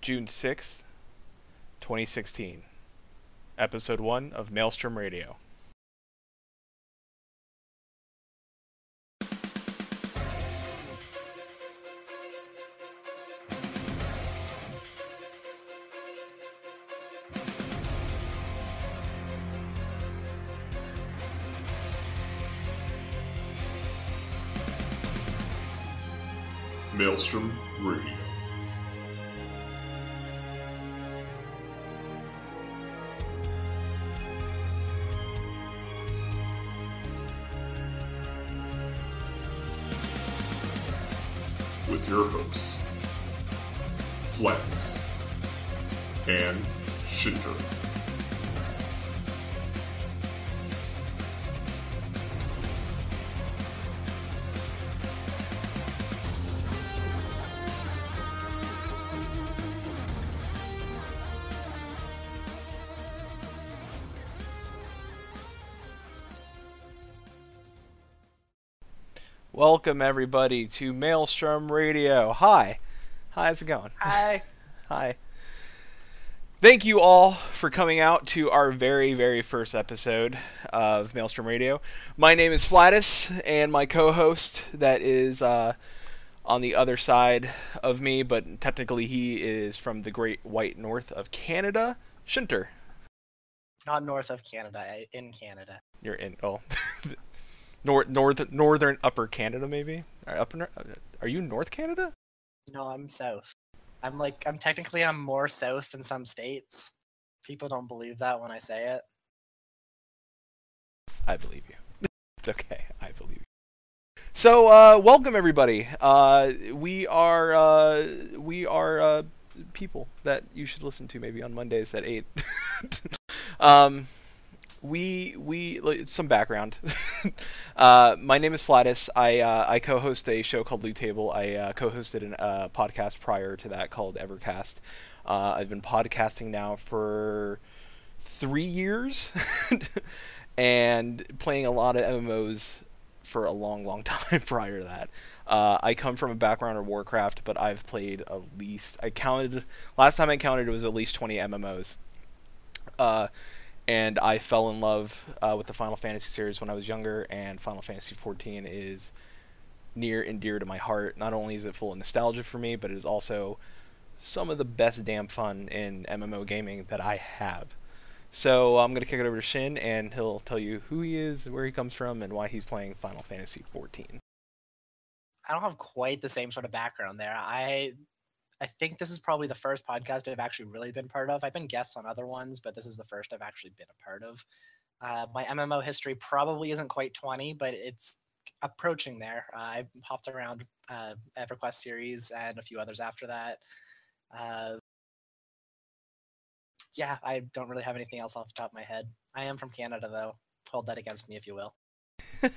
June 6th, 2016. Episode 1 of Maelstrom Radio. Welcome, everybody, to Maelstrom Radio. Hi. Hi, how's it going? Hi. Hi. Thank you all for coming out to our very, very first episode of Maelstrom Radio. My name is Flatus, and my co host, that is uh, on the other side of me, but technically he is from the great white north of Canada, Shunter. Not north of Canada, in Canada. You're in, oh. North, north, northern upper Canada, maybe? Or upper, are you North Canada? No, I'm south. I'm like, I'm technically, I'm more south than some states. People don't believe that when I say it. I believe you. it's okay. I believe you. So, uh, welcome everybody. Uh, we are uh, we are uh, people that you should listen to maybe on Mondays at eight. um, we we some background. uh, my name is Flatus. I uh, I co-host a show called Loot Table. I uh, co-hosted a uh, podcast prior to that called Evercast. Uh, I've been podcasting now for three years, and playing a lot of MMOs for a long, long time prior to that. Uh, I come from a background of Warcraft, but I've played at least I counted last time I counted it was at least twenty MMOs. Uh, and I fell in love uh, with the Final Fantasy series when I was younger, and Final Fantasy XIV is near and dear to my heart. Not only is it full of nostalgia for me, but it is also some of the best damn fun in MMO gaming that I have. So I'm gonna kick it over to Shin, and he'll tell you who he is, where he comes from, and why he's playing Final Fantasy XIV. I don't have quite the same sort of background there. I I think this is probably the first podcast I've actually really been part of. I've been guests on other ones, but this is the first I've actually been a part of. Uh, my MMO history probably isn't quite 20, but it's approaching there. Uh, I hopped around uh, EverQuest series and a few others after that. Uh, yeah, I don't really have anything else off the top of my head. I am from Canada, though. Hold that against me if you will.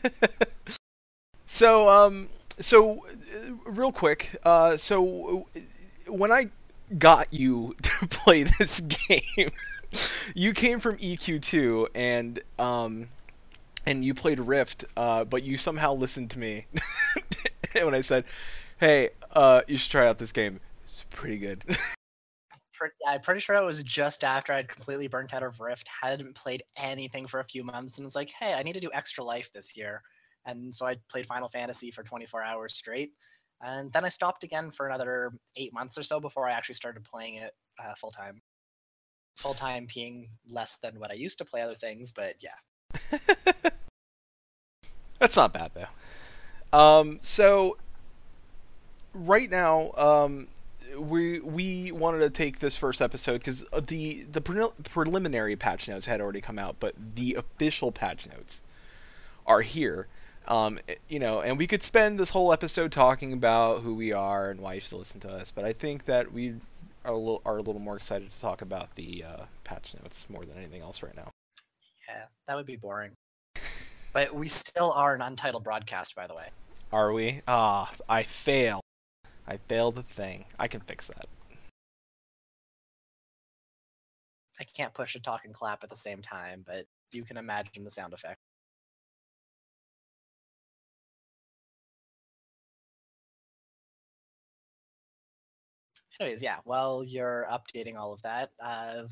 so um so uh, real quick uh so when i got you to play this game you came from eq2 and um and you played rift uh but you somehow listened to me when i said hey uh you should try out this game. It's pretty good. I'm pretty sure it was just after I'd completely burnt out of Rift, hadn't played anything for a few months, and was like, "Hey, I need to do extra life this year." And so I played Final Fantasy for 24 hours straight, and then I stopped again for another eight months or so before I actually started playing it uh, full time. Full time being less than what I used to play other things, but yeah. That's not bad though. Um, so right now, um, we we wanted to take this first episode because the the pre- preliminary patch notes had already come out, but the official patch notes are here. Um, you know, and we could spend this whole episode talking about who we are and why you should listen to us, but I think that we are a little are a little more excited to talk about the uh, patch notes more than anything else right now. Yeah, that would be boring. but we still are an untitled broadcast, by the way. Are we? Ah, I fail. I failed the thing. I can fix that. I can't push a talk and clap at the same time, but you can imagine the sound effect. Anyways, yeah, while you're updating all of that, uh,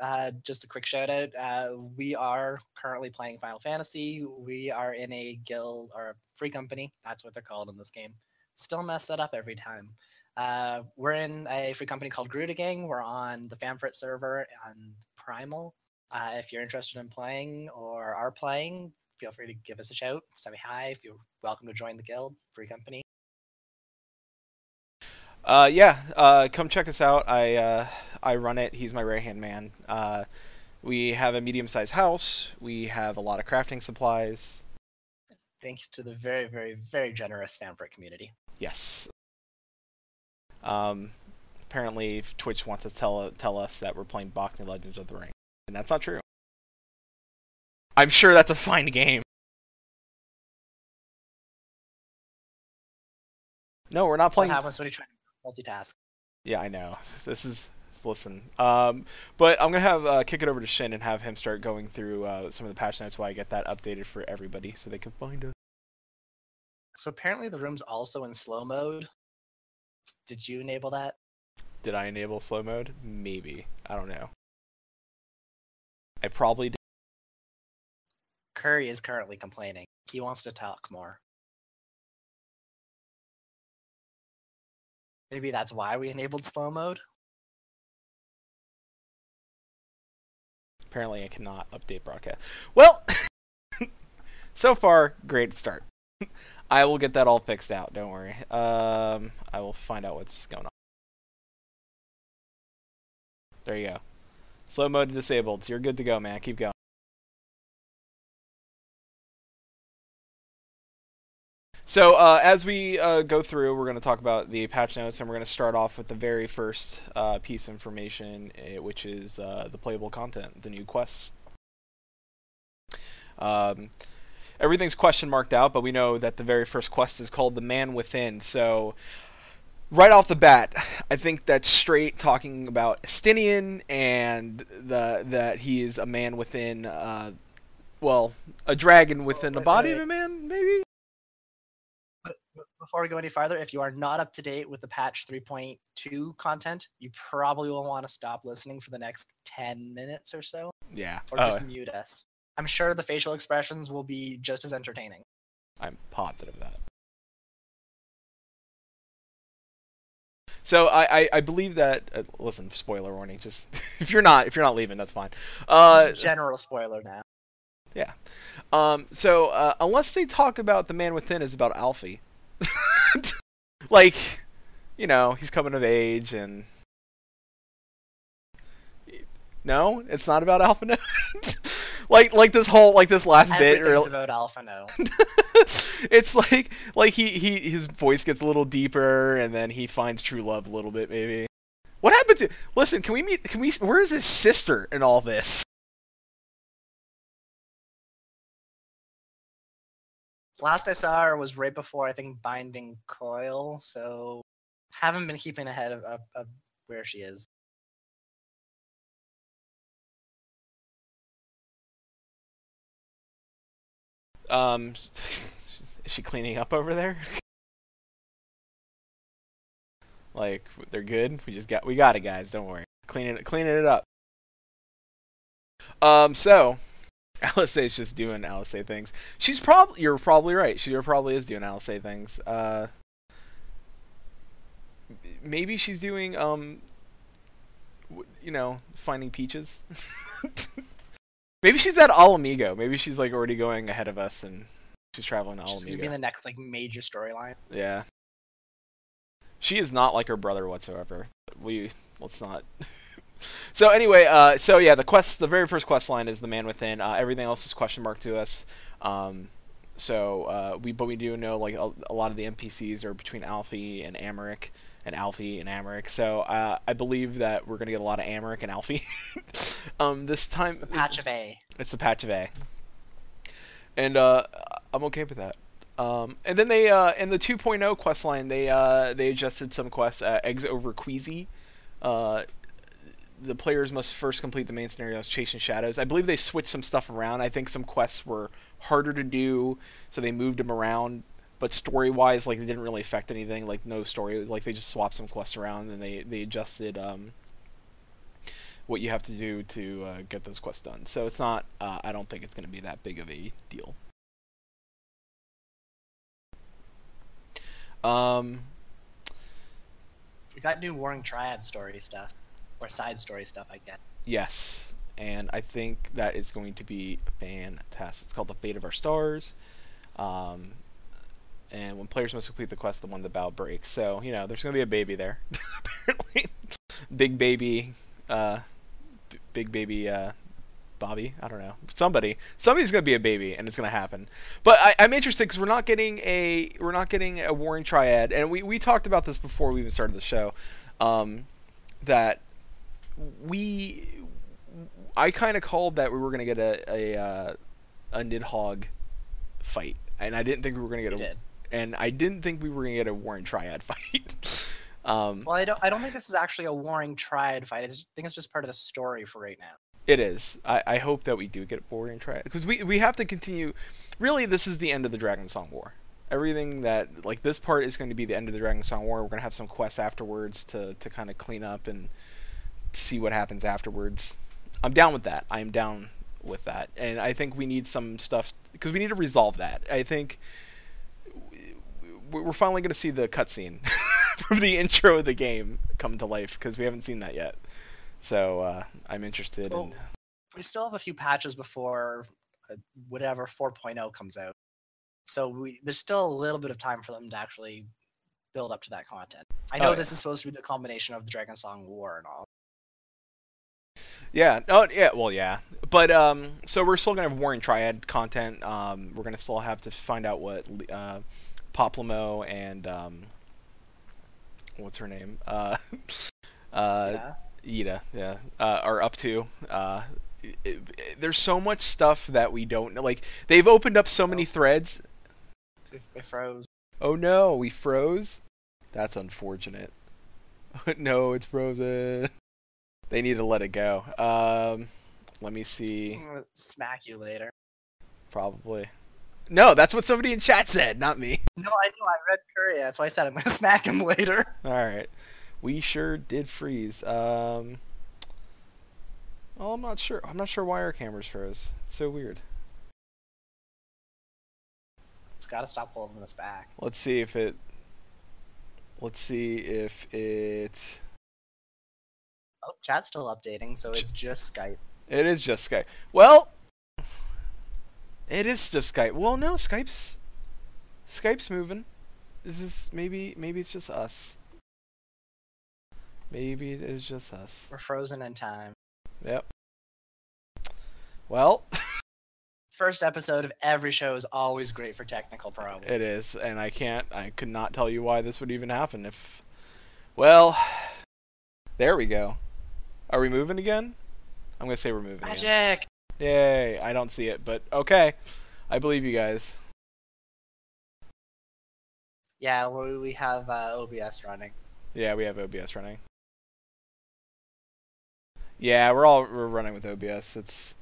uh, just a quick shout out. Uh, we are currently playing Final Fantasy. We are in a guild or a free company. That's what they're called in this game. Still mess that up every time. Uh, we're in a free company called Gruta Gang. We're on the Famfrit server on Primal. Uh, if you're interested in playing or are playing, feel free to give us a shout. Send me hi. If you're welcome to join the guild, free company. Uh, yeah, uh, come check us out. I uh, I run it. He's my right hand man. Uh, we have a medium sized house. We have a lot of crafting supplies. Thanks to the very, very, very generous Famfrit community. Yes. Um, apparently Twitch wants to tell tell us that we're playing Boxing Legends of the Ring, and that's not true. I'm sure that's a fine game. No, we're not That's what playing. happens when you try to multitask. Yeah, I know. This is listen. Um, but I'm gonna have uh, kick it over to Shin and have him start going through uh, some of the patch notes while I get that updated for everybody so they can find us. So apparently the room's also in slow mode. Did you enable that? Did I enable slow mode? Maybe. I don't know. I probably did. Curry is currently complaining. He wants to talk more. Maybe that's why we enabled slow mode. Apparently, I cannot update broadcast. Well, so far, great start. I will get that all fixed out. Don't worry. Um, I will find out what's going on. There you go. Slow mode disabled. You're good to go, man. Keep going. So uh, as we uh, go through, we're going to talk about the patch notes, and we're going to start off with the very first uh, piece of information, eh, which is uh, the playable content, the new quests. Um, everything's question marked out, but we know that the very first quest is called the Man Within. So right off the bat, I think that's straight talking about Estinian and the that he is a man within, uh, well, a dragon within the body of a man, maybe. Before we go any farther, if you are not up to date with the patch 3.2 content, you probably will want to stop listening for the next 10 minutes or so, Yeah. or Oh, just mute us. I'm sure the facial expressions will be just as entertaining. I'm positive of that. So I, I, I believe that uh, listen spoiler warning just if you're not if you're not leaving that's fine. Uh, Just general spoiler now. Yeah. Um so uh, unless they talk about the man within is about Alfie, like you know he's coming of age and no it's not about Alphinaud. like like this whole like this last bit Everything's about Alpha No. it's like like he, he his voice gets a little deeper and then he finds true love a little bit maybe what happened to listen can we meet can we where is his sister in all this Last I saw her was right before I think Binding Coil, so haven't been keeping ahead of, of, of where she is. um is she cleaning up over there? Like they're good? We just got we got it guys don't worry. Cleaning it cleaning it up. Um so Is just doing LSA things. She's probably you're probably right. She probably is doing LSA things. Uh, maybe she's doing um, you know, finding peaches. maybe she's at Ala Mhigo. Maybe she's like already going ahead of us and she's traveling to She's gonna be in the next like major storyline. Yeah. She is not like her brother whatsoever. We let's not. so anyway, uh, so yeah, the quest, the very first quest line is the man within. Uh, everything else is question mark to us. Um, so uh, we, but we do know like a, a lot of the NPCs are between Alfie and Aymeric, and Alfie and Aymeric. So uh, I believe that we're gonna get a lot of Aymeric and Alfie. um, this time, It's the patch of A. it's the patch of A. And uh, I'm okay with that. Um, and then they uh, in the 2.0 quest line they uh, they adjusted some quests. Uh, Eggs over Queasy. The players must first complete the main scenarios, Chasing Shadows. I believe they switched some stuff around. I think some quests were harder to do, so they moved them around. but story wise, like it didn't really affect anything. Like no story, like they just swapped some quests around and they they adjusted um, what you have to do to uh, get those quests done. So it's not. Uh, I don't think it's going to be that big of a deal. Um, We got new Warring Triad story stuff, or side story stuff, I guess. Yes, and I think that is going to be fantastic. It's called The Fate of Our Stars. Um, and when players must complete the quest, the one the bow breaks. So, you know, there's going to be a baby there. Apparently. Big baby, uh, b- big baby, uh, Bobby. I don't know. Somebody, somebody's gonna be a baby, and it's gonna happen. But I, I'm interested because we're not getting a we're not getting a warring triad, and we we talked about this before we even started the show. Um, that we I kind of called that we were gonna get a a uh, a Nidhogg fight, and I didn't think we were gonna get We a did. and I didn't think we were gonna get a Warring Triad fight. um, Well, I don't. I don't think this is actually a Warring Triad fight. I think it's just part of the story for right now. It is. I, I hope that we do get Warrior Triad because we we have to continue. Really, this is the end of the Dragon Song War. Everything that like this part is going to be the end of the Dragon Song War. We're going to have some quests afterwards to to kind of clean up and see what happens afterwards. I'm down with that. I am down with that, and I think we need some stuff because we need to resolve that. I think we- we're finally going to see the cutscene from the intro of the game come to life because we haven't seen that yet. So uh, I'm interested Well, in. we still have a few patches before uh, whatever 4.0 comes out. So we there's still a little bit of time for them to actually build up to that content. I know Oh, this is supposed to be the combination of the Dragon Song War and all. Yeah. Oh, yeah. Well, yeah. But um, so we're still gonna have Warring Triad content. Um, we're gonna still have to find out what uh, Papalymo and um, what's her name? Uh, uh, yeah. Yda. Yeah. Uh, are up to. Uh, it, it- there's so much stuff that we don't know. Like they've opened up so many threads. If, if froze. Oh no, we froze. That's unfortunate. no, it's frozen. They need to let it go. Um, let me see. Smack you later. Probably. No, that's what somebody in chat said, not me. No, I know. I read Korea. That's why I said I'm gonna smack him later. All right. We sure did freeze. Um. Oh, I'm not sure. I'm not sure why our cameras froze. It's so weird. It's gotta stop holding us back. Let's see if it. Let's see if it. Oh, chat's still updating, so it's just Skype. It is just Skype. Well, it is just Skype. Well, no, Skype's Skype's moving. This is maybe maybe it's just us. Maybe it is just us. We're frozen in time. Yep. Well, First episode of every show is always great for technical problems. it is, and I can't. I could not tell you why this would even happen if. Well, there we go. Are we moving again? I'm gonna say we're moving. Again. Magic. Yay! I don't see it, but okay. I believe you guys. Yeah, we we have uh, OBS running. Yeah, we have OBS running. Yeah, we're all we're running with OBS. It's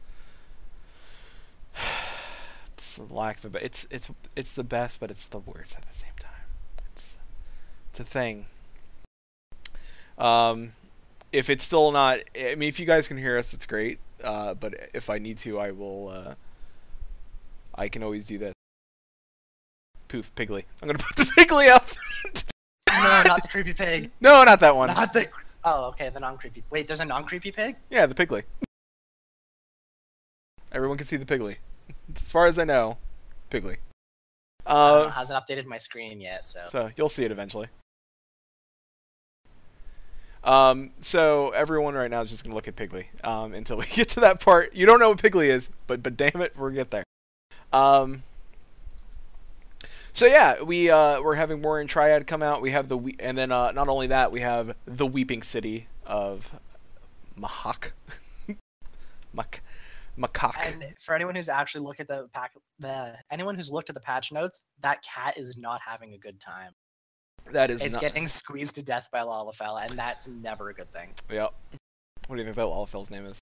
it's the lack of a it's it's it's the best, but it's the worst at the same time. It's it's a thing. Um, if it's still not, I mean, if you guys can hear us, it's great. Uh, but if I need to, I will. Uh, I can always do this. Poof, Piggly. I'm gonna put the Piggly up. No, not the creepy pig. no, not that one. Not the. Oh, okay, the non-creepy. Wait, there's a non-creepy pig. Yeah, the Piggly. Everyone can see the Piggly. As far as I know, Piggly. I know, Uh, hasn't updated my screen yet, so. so you'll see it eventually. Um, so everyone right now is just gonna look at Piggly um, until we get to that part. You don't know what Piggly is, but but damn it, we'll get there. Um, so yeah, we uh, we're having Warring Triad come out. We have the we- and then uh, not only that, we have the Weeping City of Mhach. Mak, Makak. And for anyone who's actually looked at the pack, the anyone who's looked at the patch notes, that cat is not having a good time. That is It's not. getting squeezed to death by Lalafell, and that's never a good thing. Yep. What do you think that Lalafell's name is?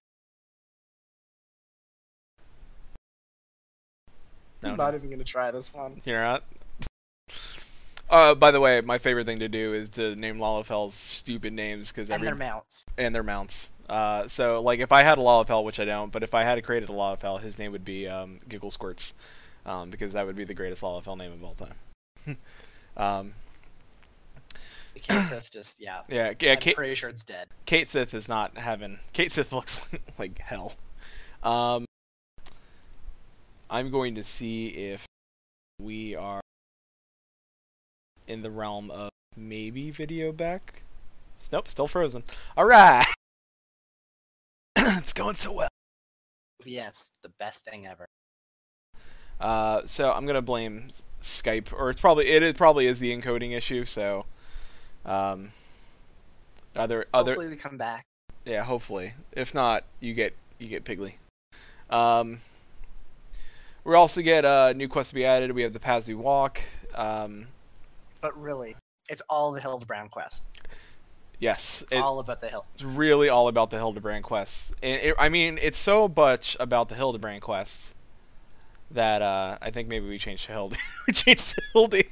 No, I'm no. not even gonna try this one. You're not. Uh, by the way, my favorite thing to do is to name Lalafell's stupid names because and every their mounts. and their mounts. Uh, so like if I had a Lalafell, which I don't, but if I had created a Lalafell, his name would be um, Giggle Squirts, um, because that would be the greatest Lalafell name of all time. um, The Cait Sith just yeah. yeah, yeah. I'm Kate, pretty sure it's dead. Cait Sith is not having. Cait Sith looks like hell. Um, I'm going to see if we are in the realm of maybe video back. Nope, still frozen. All right, it's going so well. Yes, the best thing ever. Uh, so I'm gonna blame Skype, or it's probably it, it probably is the encoding issue. So, um, other other Hopefully we come back. yeah, hopefully. If not, you get you get Piggly. Um, we also get a new quest to be added. We have the Paths We Walk. Um, But really, it's all the Hildebrand quest. yes, it- all about the hill. it's really all about the Hildebrand quests. And it, I mean, it's so much about the Hildebrand quests that uh, I think maybe we changed to Hilde. we changed to Hilde.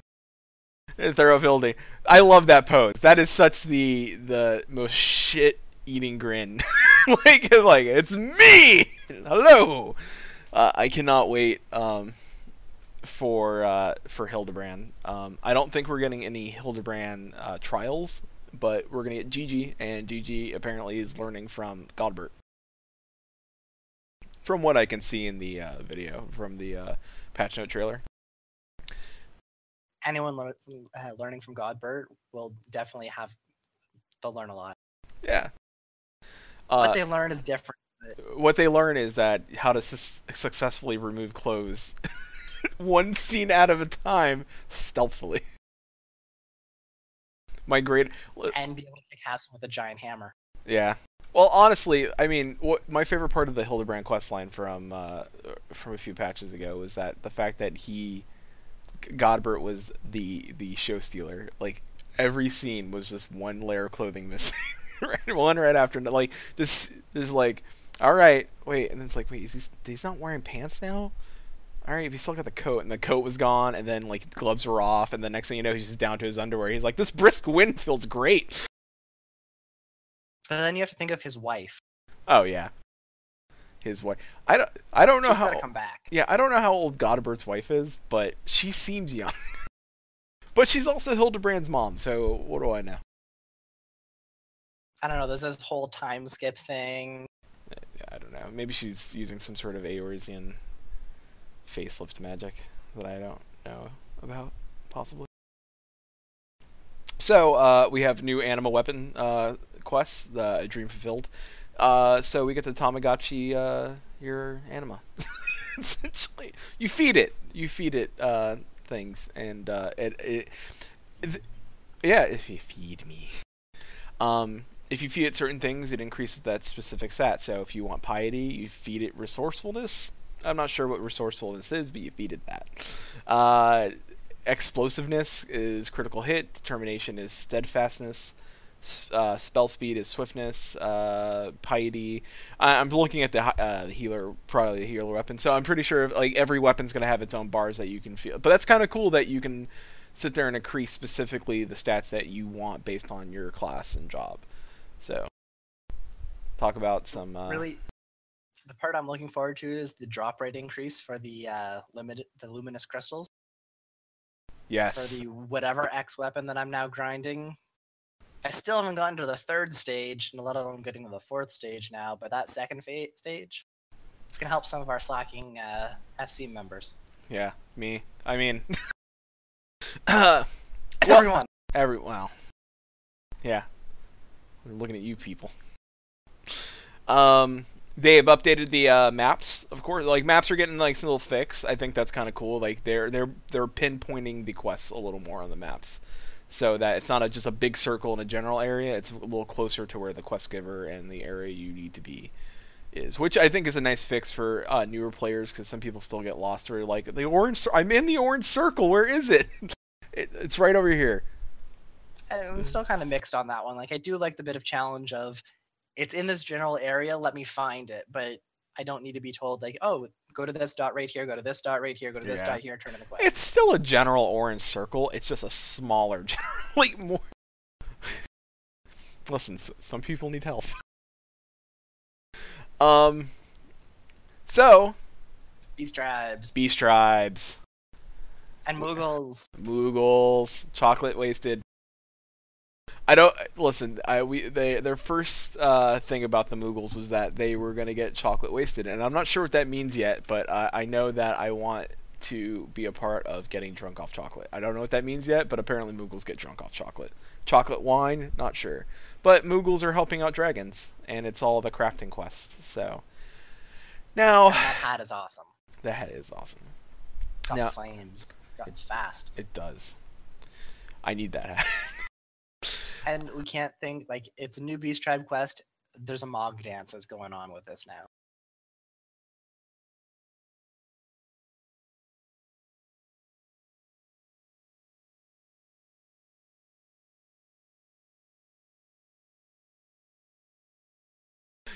Thorough Hilde. I love that pose. That is such the the most shit eating grin. like like it's me. Hello. Uh, I cannot wait um, for uh, for Hildebrand. Um, I don't think we're getting any Hildebrand uh, trials, but we're gonna get Gigi, and Gigi apparently is learning from Godbert. From what I can see in the uh, video from the uh, patch note trailer. Anyone lear- uh, learning from Godbert will definitely have. They'll learn a lot. Yeah. What Uh, they learn is different. what they learn is that how to su- successfully remove clothes one scene at a time stealthily. My great and be able to cast with a giant hammer. Yeah. Well, honestly, I mean, what my favorite part of the Hildebrand quest line from uh, from a few patches ago was that the fact that he Godbert was the the show stealer. Like every scene was just one layer of clothing missing, right, one right after another. Like just just like, all right, wait, and then it's like, wait, is he he's not wearing pants now? All right, if he still got the coat, and the coat was gone, and then like gloves were off, and the next thing you know, he's just down to his underwear. He's like, this brisk wind feels great. But then you have to think of his wife. Oh yeah, his wife. I don't. I don't know She's how. come back. Yeah, I don't know how old Godbert's wife is, but she seems young. but she's also Hildebrand's mom, so what do I know? I don't know. There's this whole time skip thing. I don't know. Maybe she's using some sort of Eorzean facelift magic that I don't know about, possibly. So uh, we have new anima weapon uh, quests, the Dream Fulfilled. Uh, so we get the Tamagotchi uh, your anima. Essentially, you feed it. You feed it uh, things, and uh, it, it, it, yeah. If you feed me, um, if you feed it certain things, it increases that specific stat. So if you want piety, you feed it resourcefulness. I'm not sure what resourcefulness is, but you feed it that. Uh, explosiveness is critical hit. Determination is steadfastness. Uh, spell speed is swiftness. Uh, piety. I, I'm looking at the uh, the healer, probably the healer weapon. So I'm pretty sure like every weapon's gonna have its own bars that you can feel. But that's kind of cool that you can sit there and increase specifically the stats that you want based on your class and job. So talk about some uh, really, the part I'm looking forward to is the drop rate increase for the uh, limit, the luminous crystals yes. for the whatever X weapon that I'm now grinding. I still haven't gotten to the third stage, and a lot of them getting to the fourth stage now. But that second fa- stage, it's gonna help some of our slacking uh, FC members. Yeah, me. I mean, Well- Everyone. every well, yeah. We're looking at you people. Um, they have updated the uh, maps, of course. Like maps are getting like some little fix. I think that's kind of cool. Like they're they're they're pinpointing the quests a little more on the maps, so that it's not a, just a big circle in a general area. It's a little closer to where the quest giver and the area you need to be is, which I think is a nice fix for uh, newer players because some people still get lost. Or like the orange, I'm in the orange circle. Where is it? it it's right over here. I'm still kind of mixed on that one. Like I do like the bit of challenge of it's in this general area, let me find it, but I don't need to be told like, oh, go to this dot right here, go to this dot right here, go to this Yeah. dot here, turn in the quest. It's still a general orange circle. It's just a smaller, like more. Listen, some people need help. Um. So, Beast tribes beast tribes, and Moogles. Moogles, chocolate wasted. I don't listen. I we they their first uh, thing about the Moogles was that they were gonna get chocolate wasted, and I'm not sure what that means yet. But uh, I know that I want to be a part of getting drunk off chocolate. I don't know what that means yet, but apparently Moogles get drunk off chocolate. Chocolate wine, not sure. But Moogles are helping out dragons, and it's all the crafting quest. So now And that hat is awesome. the hat is awesome. Got Now- flames. It's fast. It does. I need that hat. And we can't think like it's a new Beast Tribe quest. There's a Mog dance that's going on with this now.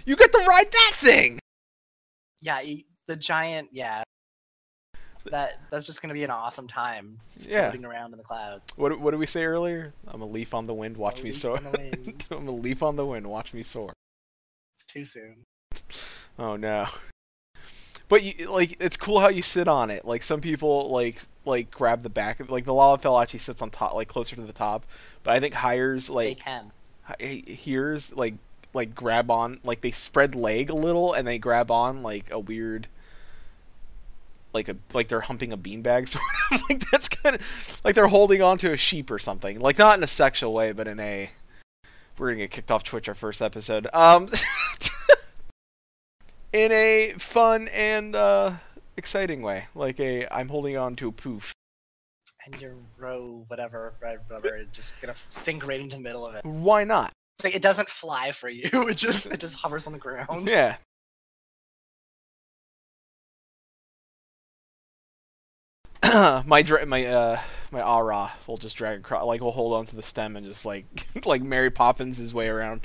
you get to ride that thing. Yeah, the giant. Yeah, that that's just gonna be an awesome time Yeah. floating around in the clouds. What what did we say earlier? I'm a leaf on the wind. Watch A me soar. on the wind. I'm a leaf on the wind. Watch me soar. Too soon. Oh no. But you, like, it's cool how you sit on it. Like some people like like grab the back of like the Lalafell actually sits on top, like closer to the top. But I think hires like they can. here's like like grab on like they spread leg a little and they grab on like a weird like a like they're humping a beanbag sort of like that's kind of like they're holding on to a sheep or something like not in a sexual way but in a we're gonna get kicked off twitch our first episode um in a fun and uh exciting way like a i'm holding on to a poof And your row, whatever, red brother, just gonna sink right into the middle of it. why not It's like it doesn't fly for you. It just it just hovers on the ground. Yeah. my dra- my uh my Au Ra will just drag across like we'll hold on to the stem and just like like Mary Poppins his way around.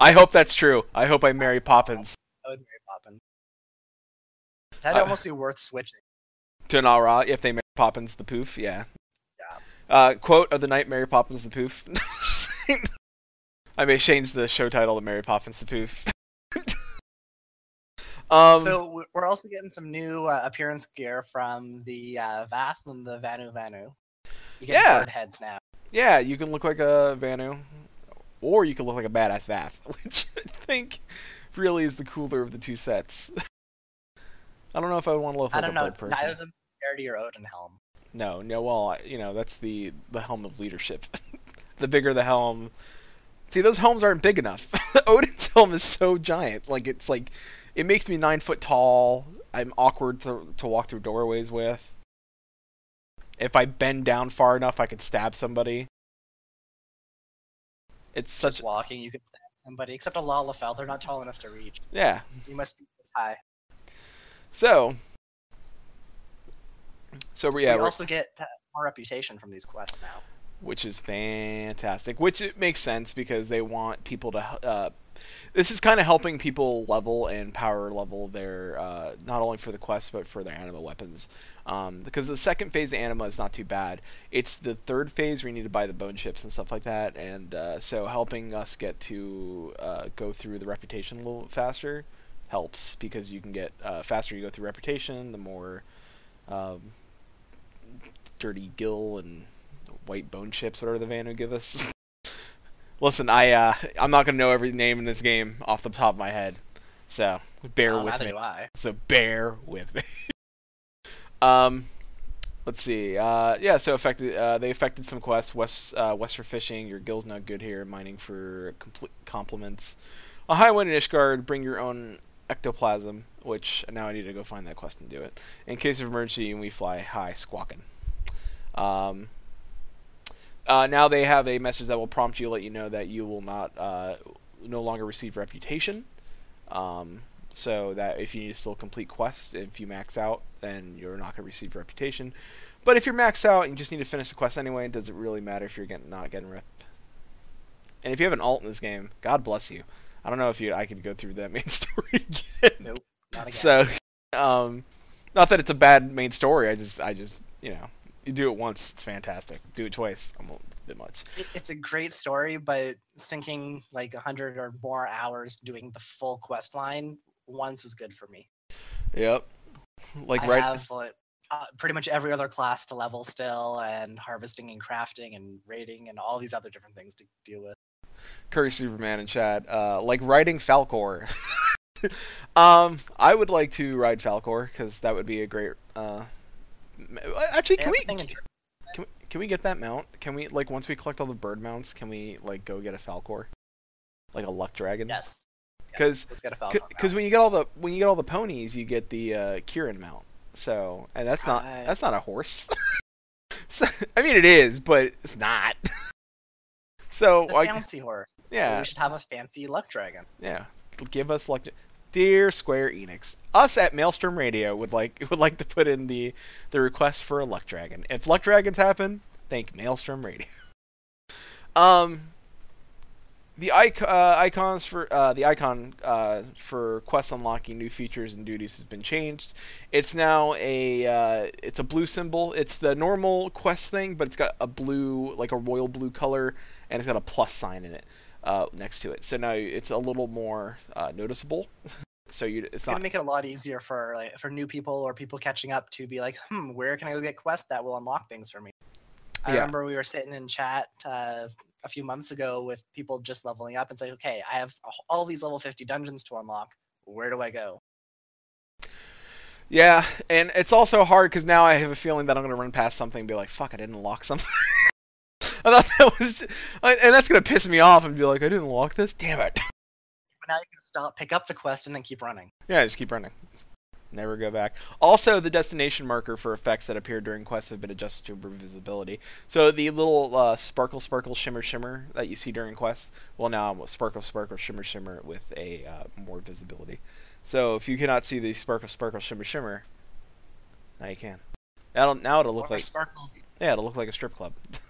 I hope that's true. I hope I Mary Poppins That would Mary Poppins. That'd Uh, almost be worth switching. to an Au Ra if they Mary Poppins the poof. Yeah. Yeah. Uh, quote of the night: Mary Poppins the poof. I may change the show title to Mary Poppins the poof. um. so we're also getting some new uh, appearance gear from the uh, Vath and the Vanu Vanu. You get Yeah. bird heads now. Yeah, you can look like a Vanu, or you can look like a badass Vath, which I think really is the cooler of the two sets. I don't know if I would want to look like a bird person. Neither of them compare to your Odin helm. No, no. Well, you know that's the the helm of leadership. the bigger the helm. See, those helms aren't big enough. Odin's helm is so giant. Like it's like it makes me nine foot tall. I'm awkward to to walk through doorways with. If I bend down far enough, I could stab somebody. It's such Just walking, you could stab somebody. Except a Lalafell, they're not tall enough to reach. yeah. You must be this high. So, so yeah, we also get more reputation from these quests now. which is fantastic. Which it makes sense because they want people to. Uh, this is kind of helping people level and power level their uh, not only for the quest but for their anima weapons. Um, because the second phase of anima is not too bad. It's the third phase where you need to buy the bone chips and stuff like that, and uh, so helping us get to uh, go through the reputation a little faster helps because you can get uh, faster you go through reputation, the more um, dirty gil and white bone chips, whatever the van Vanu give us. Listen, I uh, I'm not gonna know every name in this game off the top of my head, so bear with me. So bear with me. um, let's see. Uh, yeah, so affected. Uh, they affected some quests. West uh, west for fishing. Your gil's not good here. Mining for complete compliments. A high wind in Ishgard. Bring your own ectoplasm. Which now I need to go find that quest and do it. In case of emergency, we fly high, squawking. Um, uh, now they have a message that will prompt you, let you know that you will not, uh, no longer receive reputation. Um, so that if you need to still complete quests, if you max out, then you're not going to receive reputation. But if you're maxed out and you just need to finish the quest anyway, it doesn't really matter if you're getting, not getting rep. And if you have an alt in this game, God bless you. I don't know if you I could go through that main story again. Nope. Not again. So um, not that it's a bad main story. I just, I just, you know, you do it once, it's fantastic. Do it twice, I'm a bit much. It's a great story, but sinking like a hundred or more hours doing the full quest line once is good for me. Yep. Like I right. have like, uh, pretty much every other class to level still, and harvesting and crafting and raiding and all these other different things to deal with. Curry Superman in chat, uh, like riding Falkor. um, I would like to ride Falkor because that would be a great. Uh, actually, can we, in- can we can we get that mount? Can we like once we collect all the bird mounts, can we like go get a Falkor, like a luck dragon? Yes. Because a Falcon. Because when you get all the when you get all the ponies, you get the uh, Kirin mount. So and that's not Right. that's not a horse. so, I mean, it is, but it's not. so the like, fancy horse. yeah, We should have a fancy luck dragon. Yeah, give us like, dear Square Enix, us at Maelstrom Radio would like would like to put in the the request for a Luck Dragon. If Luck Dragons happen, thank Maelstrom Radio. Um, the ic- uh, icons for uh, the icon uh, for quest unlocking new features and duties has been changed. It's now a uh, it's a blue symbol. It's the normal quest thing, but it's got a blue like a royal blue color, and it's got a plus sign in it uh, next to it. So now it's a little more uh, noticeable. so you it's It's gonna make it a lot easier for like for new people or people catching up to be like, hmm, where can I go get quests that will unlock things for me? I Yeah. remember we were sitting in chat uh, a few months ago with people just leveling up and say, okay, I have all these level 50 dungeons to unlock. Where do I go? yeah, and it's also hard because now I have a feeling that I'm gonna run past something and be like, fuck, I didn't unlock something. I thought that was, ju- I- and that's gonna piss me off and be like, I didn't unlock this. Damn it. But now you can stop, pick up the quest, and then keep running. Yeah, just keep running. Never go back. Also, the destination marker for effects that appear during quests have been adjusted to improve visibility. So the little uh, sparkle, sparkle, shimmer, shimmer that you see during quests, well now sparkle, sparkle, shimmer, shimmer with a uh, more visibility. So if you cannot see the sparkle, sparkle, shimmer, shimmer, now you can. Now, now it'll look Or like sparkles. yeah, it'll look like a strip club.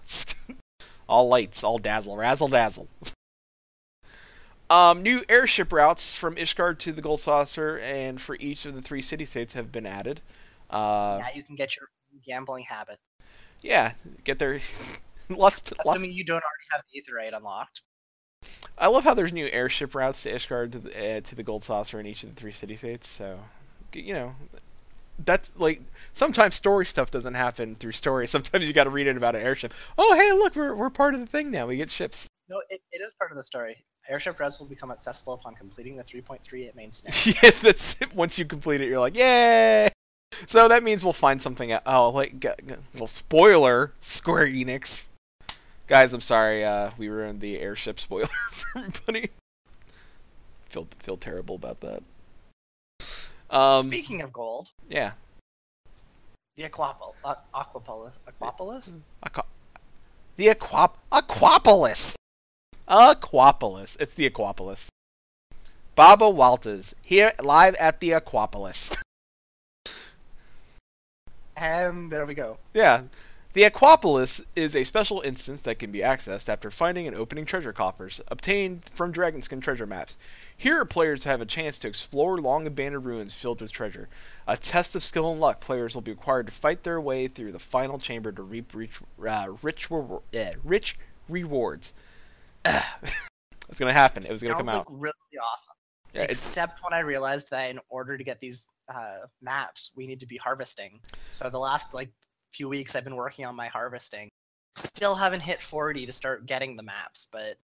all lights, all dazzle, razzle dazzle. um, new airship routes from Ishgard to the Gold Saucer and for each of the three city states have been added. Uh, now you can get your gambling habit. yeah, get their lots. lots Assuming you don't already have Aetheryte unlocked. I love how there's new airship routes to Ishgard to the, uh, to the Gold Saucer in each of the three city states. So, you know, that's like sometimes story stuff doesn't happen through story. Sometimes you got to read it about an airship. Oh, hey, look, we're we're part of the thing now. We get ships. No, it, it is part of the story. Airship routes will become accessible upon completing the 3.38 main snare. yeah, that's it. Once you complete it, you're like, yay! So that means we'll find something. Out. Oh, like, well, spoiler: Square Enix. Guys, I'm sorry. Uh, we ruined the airship spoiler for everybody. Feel feel terrible about that. Um, Speaking of gold, yeah. the Aquapol- uh, Aquapolis, Aquapolis? Aqua- the Aquap Aquapolis. Aquapolis. It's the Aquapolis. Baba Walters here live at the Aquapolis. And there we go. Yeah. The Aquapolis is a special instance that can be accessed after finding and opening treasure coffers obtained from Dragonskin treasure maps. Here, players have a chance to explore long abandoned ruins filled with treasure. A test of skill and luck, players will be required to fight their way through the final chamber to reap rich, uh, rich, eh, rich rewards. it's gonna happen. It was gonna Sounds come like out. really awesome. Yeah, Except when I realized that in order to get these uh, maps, we need to be harvesting. So the last like few weeks, I've been working on my harvesting. Still haven't hit 40 to start getting the maps, but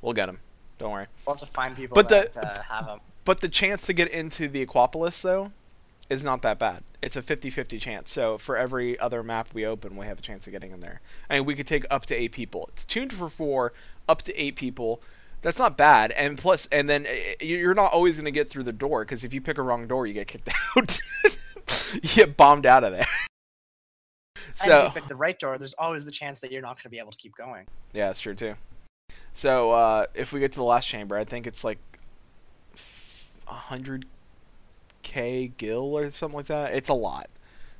we'll get them. Don't worry. we'll have to find people But the- uh, have them. But the chance to get into the Aquapolis, though, is not that bad. It's a 50 50 chance. So for every other map we open, we have a chance of getting in there. I mean, we could take up to eight people. It's tuned for four, up to eight people. That's not bad. And plus, and then eh, eh, you're not always going to get through the door because if you pick a wrong door, you get kicked out. you get bombed out of there. And So if you pick the right door, there's always the chance that you're not going to be able to keep going. Yeah, that's true too. So uh, if we get to the last chamber, I think it's like hundred k gil or something like that. It's a lot.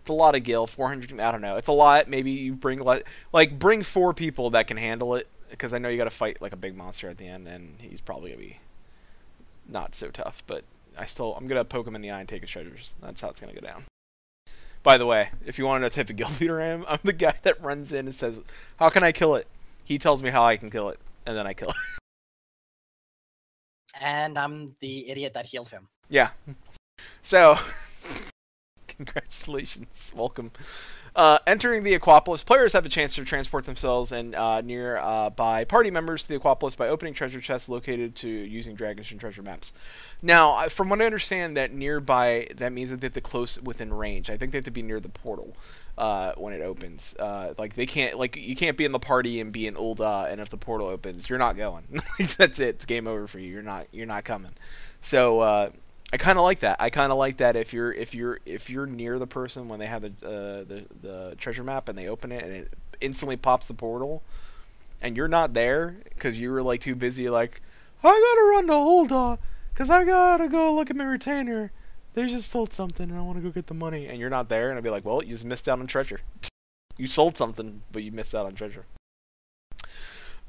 It's a lot of gil. Four hundred. I don't know. It's a lot. Maybe you bring like like bring four people that can handle it because I know you got to fight like a big monster at the end, and he's probably gonna be not so tough. But I still I'm gonna poke him in the eye and take his treasures. That's how it's gonna go down. By the way, if you want to know type of guild leader I am, I'm the guy that runs in and says, "How can I kill it?" He tells me how I can kill it, and then I kill it. And I'm the idiot that heals him. yeah. So, congratulations, welcome. Uh, entering the Aquapolis, players have a chance to transport themselves and uh, near uh, by party members to the Aquapolis by opening treasure chests located to using Dragonstone treasure maps. Now, from what I understand, that nearby that means that they have to close within range. I think they have to be near the portal uh, when it opens. Uh, like they can't, like you can't be in the party and be in Ul'dah, and if the portal opens, you're not going. That's it. It's game over for you. You're not. You're not coming. So. I kind of like that. I kind of like that if you're if you're if you're near the person when they have the uh, the the treasure map and they open it and it instantly pops the portal, and you're not there because you were like too busy like I gotta run to Ul'dah because I gotta go look at my retainer. They just sold something and I want to go get the money, and you're not there, and I'd be like, well, you just missed out on treasure. you sold something, but you missed out on treasure.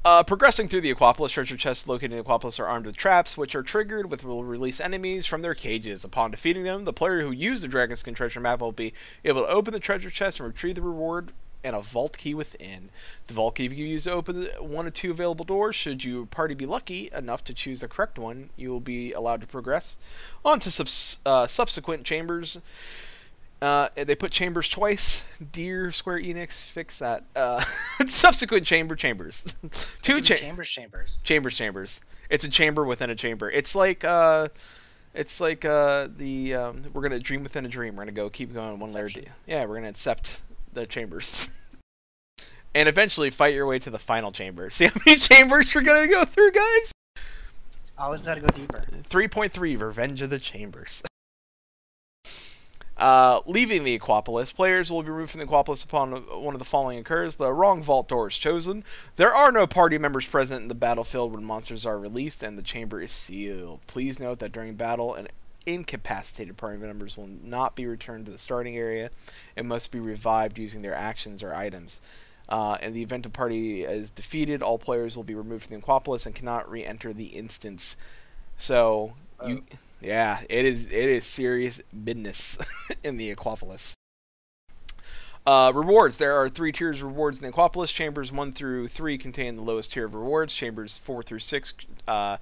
Uh, progressing through the Aquapolis, treasure chests located in the Aquapolis are armed with traps, which are triggered with will release enemies from their cages. Upon defeating them, the player who used the Dragonskin treasure map will be able to open the treasure chest and retrieve the reward and a vault key within. The vault key you use to open one or two available doors. Should your party be lucky enough to choose the correct one, you will be allowed to progress on to subs- uh, subsequent chambers. Uh, they put chambers twice. Dear Square Enix, fix that. Uh, subsequent chamber chambers. Two cha- chambers, chambers. chambers chambers. It's a chamber within a chamber. It's like uh, it's like uh, the um, we're gonna dream within a dream. We're gonna go keep going one layer. D- yeah, we're gonna accept the chambers. And eventually fight your way to the final chamber. See how many chambers we're gonna go through, guys? Always gotta go deeper. 3.3 Revenge of the Chambers. Uh, leaving the Aquapolis, players will be removed from the Aquapolis upon one of the following occurs. The wrong vault door is chosen. There are no party members present in the battlefield when monsters are released, and the chamber is sealed. Please note that during battle, an incapacitated party members will not be returned to the starting area and must be revived using their actions or items. Uh, in the event a party is defeated, all players will be removed from the Aquapolis and cannot re-enter the instance. So you, yeah, it is it is serious business in the Aquapolis. Uh, rewards. There are three tiers of rewards in the Aquapolis. Chambers 1 through 3 contain the lowest tier of rewards. Chambers 4 through 6, uh,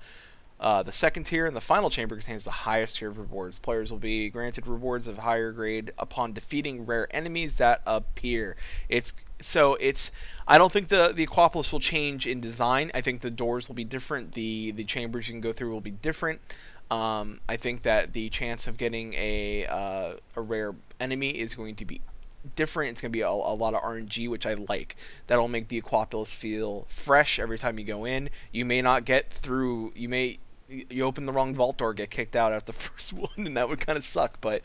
uh, the second tier. And the final chamber contains the highest tier of rewards. Players will be granted rewards of higher grade upon defeating rare enemies that appear. It's so it's. I don't think the the Aquapolis will change in design. I think the doors will be different. The the chambers you can go through will be different. Um, I think that the chance of getting a uh, a rare enemy is going to be different. It's going to be a, a lot of RNG, which I like. That'll make the Aquapolis feel fresh every time you go in. You may not get through. You may you open the wrong vault door, get kicked out at the first one, and that would kind of suck. But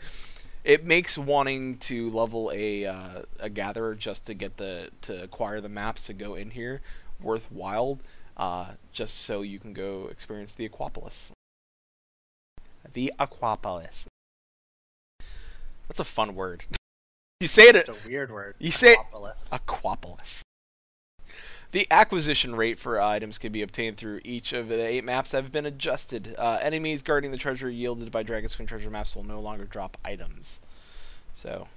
it makes wanting to level a uh, a gatherer just to get the to acquire the maps to go in here worthwhile. Uh, just so you can go experience the Aquapolis. The Aquapolis. That's a fun word. you say it. It's a weird word. You say- Aquapolis. Aquapolis. The acquisition rate for items can be obtained through each of the eight maps that have been adjusted. Uh, enemies guarding the treasure yielded by Dragon's treasure maps will no longer drop items. So,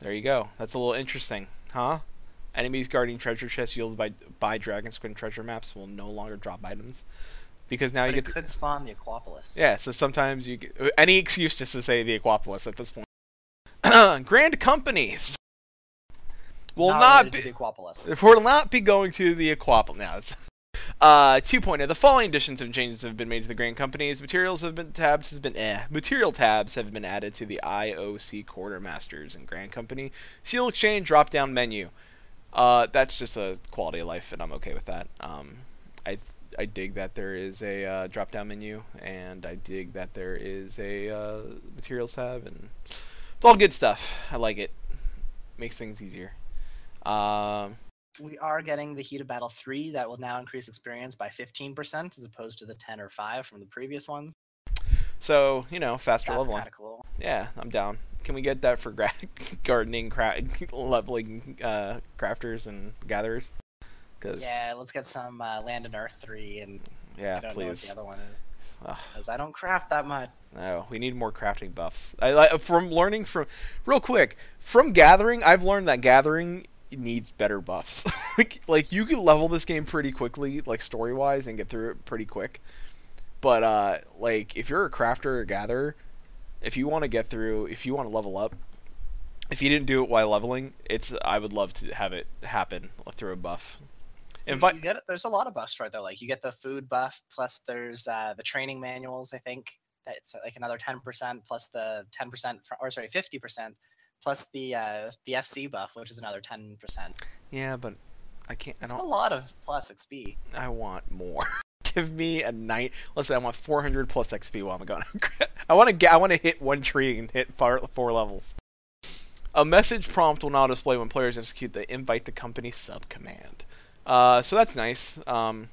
there you go. That's a little interesting, huh? Enemies guarding treasure chests yielded by by Dragon's treasure maps will no longer drop items because now but you it get to, could spawn the Aquapolis. yeah, so sometimes you get any excuse just to say the Aquapolis at this point. Grand companies will not, related be to the Aquapolis. if will not be going to the Aquapolis now. It's, uh, 2.0. The following additions and changes have been made to the Grand companies. Materials have been tabs has been eh. Material tabs have been added to the IOC quartermasters and Grand Company. Seal exchange drop down menu. Uh, that's just a quality of life, and I'm okay with that. Um, I I dig that there is a uh, drop down menu, and I dig that there is a uh, materials tab, and it's all good stuff. I like it. Makes things easier. Um, We are getting the Heat of Battle 3 that will now increase experience by 15% as opposed to the 10 or 5 from the previous ones. so you know, faster That's leveling. cool. Yeah, I'm down. Can we get that for gra- gardening, cra- leveling, uh, crafters and gatherers? Cause Yeah, let's get some uh, Land and Earth 3 and yeah, I don't know what please. the other one is. Because I don't craft that much. No, we need more crafting buffs. I like from learning from real quick from gathering. I've learned that gathering needs better buffs. like, like you can level this game pretty quickly, like story wise, and get through it pretty quick. But uh, like if you're a crafter or gatherer, if you want to get through, if you want to level up, if you didn't do it while leveling, it's I would love to have it happen through a buff. Invite you get it. There's a lot of buffs right there. Like you get the food buff, plus there's uh, the training manuals. I think that's like another 10% plus the 10% fr- or sorry 50% plus the uh, the FC buff, which is another 10%. yeah, but I can't. I It's a don't. lot of plus XP. I want more. Give me a night. Listen, I want 400 plus XP while I'm gone. I want to get. I want to hit one tree and hit four, four levels. A message prompt will now display when players execute the invite the company sub command. Uh, so that's nice. Um,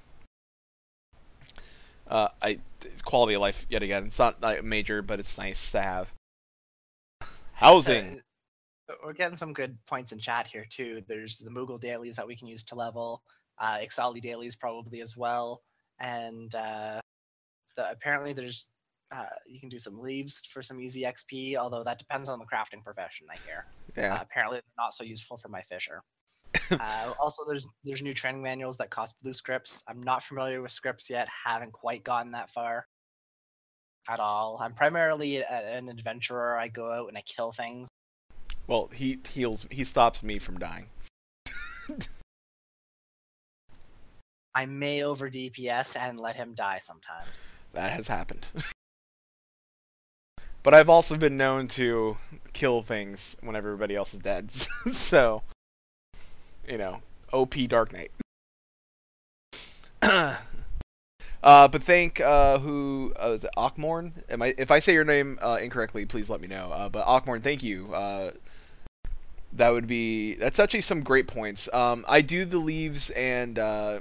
uh, I it's quality of life yet again. It's not like major, but it's nice to have. Housing. So, we're getting some good points in chat here too. There's the Moogle dailies that we can use to level, uh, Ixali dailies probably as well, and uh, the, apparently there's uh, you can do some leves for some easy XP. Although that depends on the crafting profession, I hear. yeah. Uh, apparently they're not so useful for my fisher. uh, also, there's there's new training manuals that cost blue scripts. I'm not familiar with scripts yet. Haven't quite gotten that far at all. I'm primarily a, an adventurer. I go out and I kill things. Well, he heals. He stops me from dying. I may over DPS and let him die sometimes. That has happened. but I've also been known to kill things when everybody else is dead. so, you know, OP Dark Knight. uh, but thank uh, who uh, is it Akmorn? Am I? If I say your name uh, incorrectly, please let me know. Uh, but Akmorn, thank you. Uh, that would be that's actually some great points. Um, I do the leves and uh,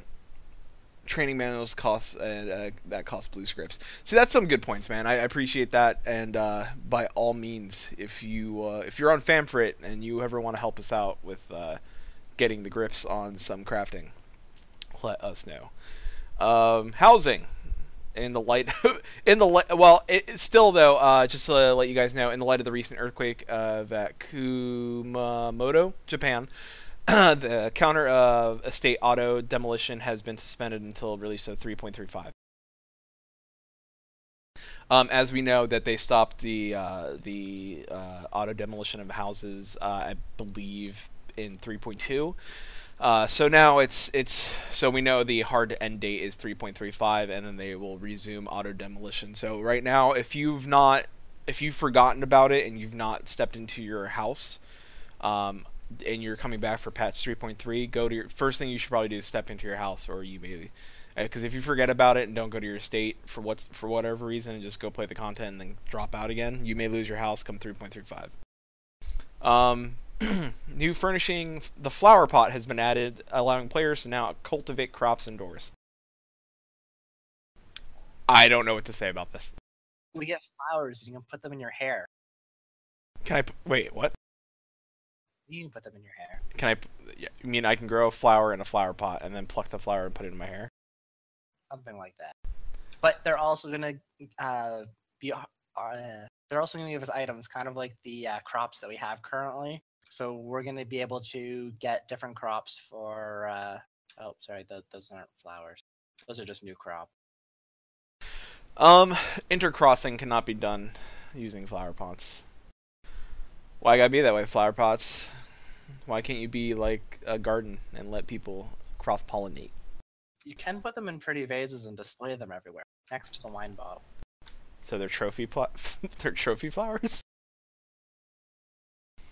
training manuals cost uh, uh, that cost blue scripts. See, that's some good points, man. I, I appreciate that. And by all means, if you if you're on Famfrit and you ever want to help us out with getting the grips on some crafting, let us know. Um, housing. In the light, in the light, well, it, still though. Uh, just to let you guys know, in the light of the recent earthquake of at Kumamoto, Japan, the counter uh, estate auto demolition has been suspended until release of 3.35. Um, as we know that they stopped the uh, the uh, auto demolition of houses, uh, I believe in 3.2. Uh, so now it's it's so we know the hard end date is 3.35, and then they will resume auto demolition. So right now, if you've not if you've forgotten about it and you've not stepped into your house, um, and you're coming back for patch 3.3, go to your first thing you should probably do is step into your house, or you maybe because if you forget about it and don't go to your estate for what's for whatever reason and just go play the content and then drop out again, you may lose your house come 3.35. Um, new furnishing, the flower pot has been added, allowing players to now cultivate crops indoors. I don't know what to say about this. We get flowers and you can put them in your hair. Can I p- wait? What? You can put them in your hair. Can I? p- Yeah, you mean I can grow a flower in a flower pot and then pluck the flower and put it in my hair? something like that. But they're also gonna uh, be uh, they're also gonna give us items, kind of like the uh, crops that we have currently. So we're gonna be able to get different crops for. Uh, oh, sorry, th- those aren't flowers. Those are just new crop. Um, intercrossing cannot be done using flower pots. Why gotta be that way, flower pots? Why can't you be like a garden and let people cross pollinate? You can put them in pretty vases and display them everywhere, next to the wine bottle. So they're trophy pl- they're trophy flowers.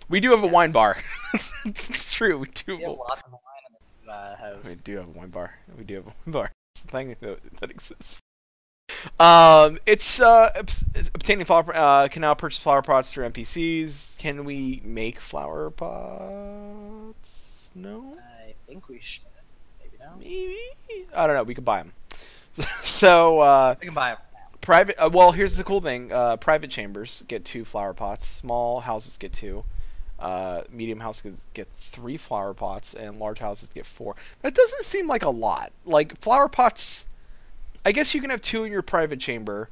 We do have a wine bar. it's true. We do. We Have lots of wine in the uh, house. we do have a wine bar. We do have a wine bar. It's a thing that, that exists. Um, it's uh, it's obtaining flower uh, can now purchase flower pots through NPCs. Can we make flower pots? No. I think we should. Maybe not. Maybe I don't know. We could buy them. so uh, We can buy them. private. Uh, well, here's the cool thing. Uh, private chambers get two flower pots. Small houses get two. Uh, medium houses get three flower pots, and large houses get four. That doesn't seem like a lot. Like flower pots. I guess you can have two in your private chamber,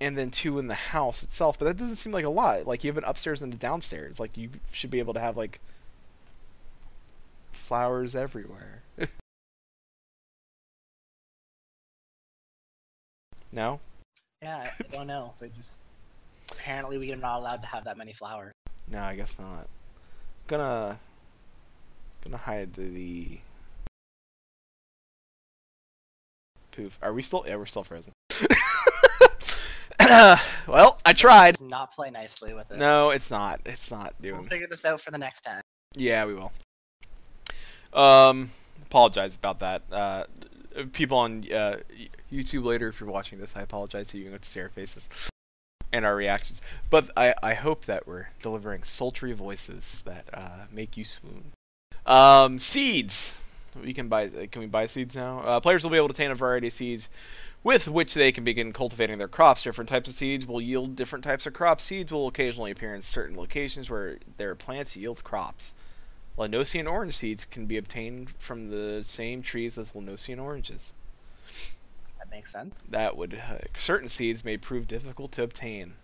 and then two in the house itself. But that doesn't seem like a lot. Like you have an upstairs and a downstairs. Like you should be able to have like flowers everywhere. no. Yeah, I don't know. They just apparently we are not allowed to have that many flowers. No, I guess not. Gonna gonna hide the, the poof. Are we still? Yeah, we're still frozen. well, I tried. Does not play nicely with this. No, it's not. It's not doing. We'll figure this out for the next time. Yeah, we will. Um, apologize about that. Uh, people on uh, YouTube later, if you're watching this, I apologize to you. You can see our faces and our reactions. But I, I hope that we're delivering sultry voices that uh, make you swoon. Um, seeds. We can buy. Can we buy seeds now? Uh, players will be able to obtain a variety of seeds with which they can begin cultivating their crops. Different types of seeds will yield different types of crops. Seeds will occasionally appear in certain locations where their plants yield crops. La Noscean orange seeds can be obtained from the same trees as La Noscean oranges. That makes sense. That would uh, certain seeds may prove difficult to obtain.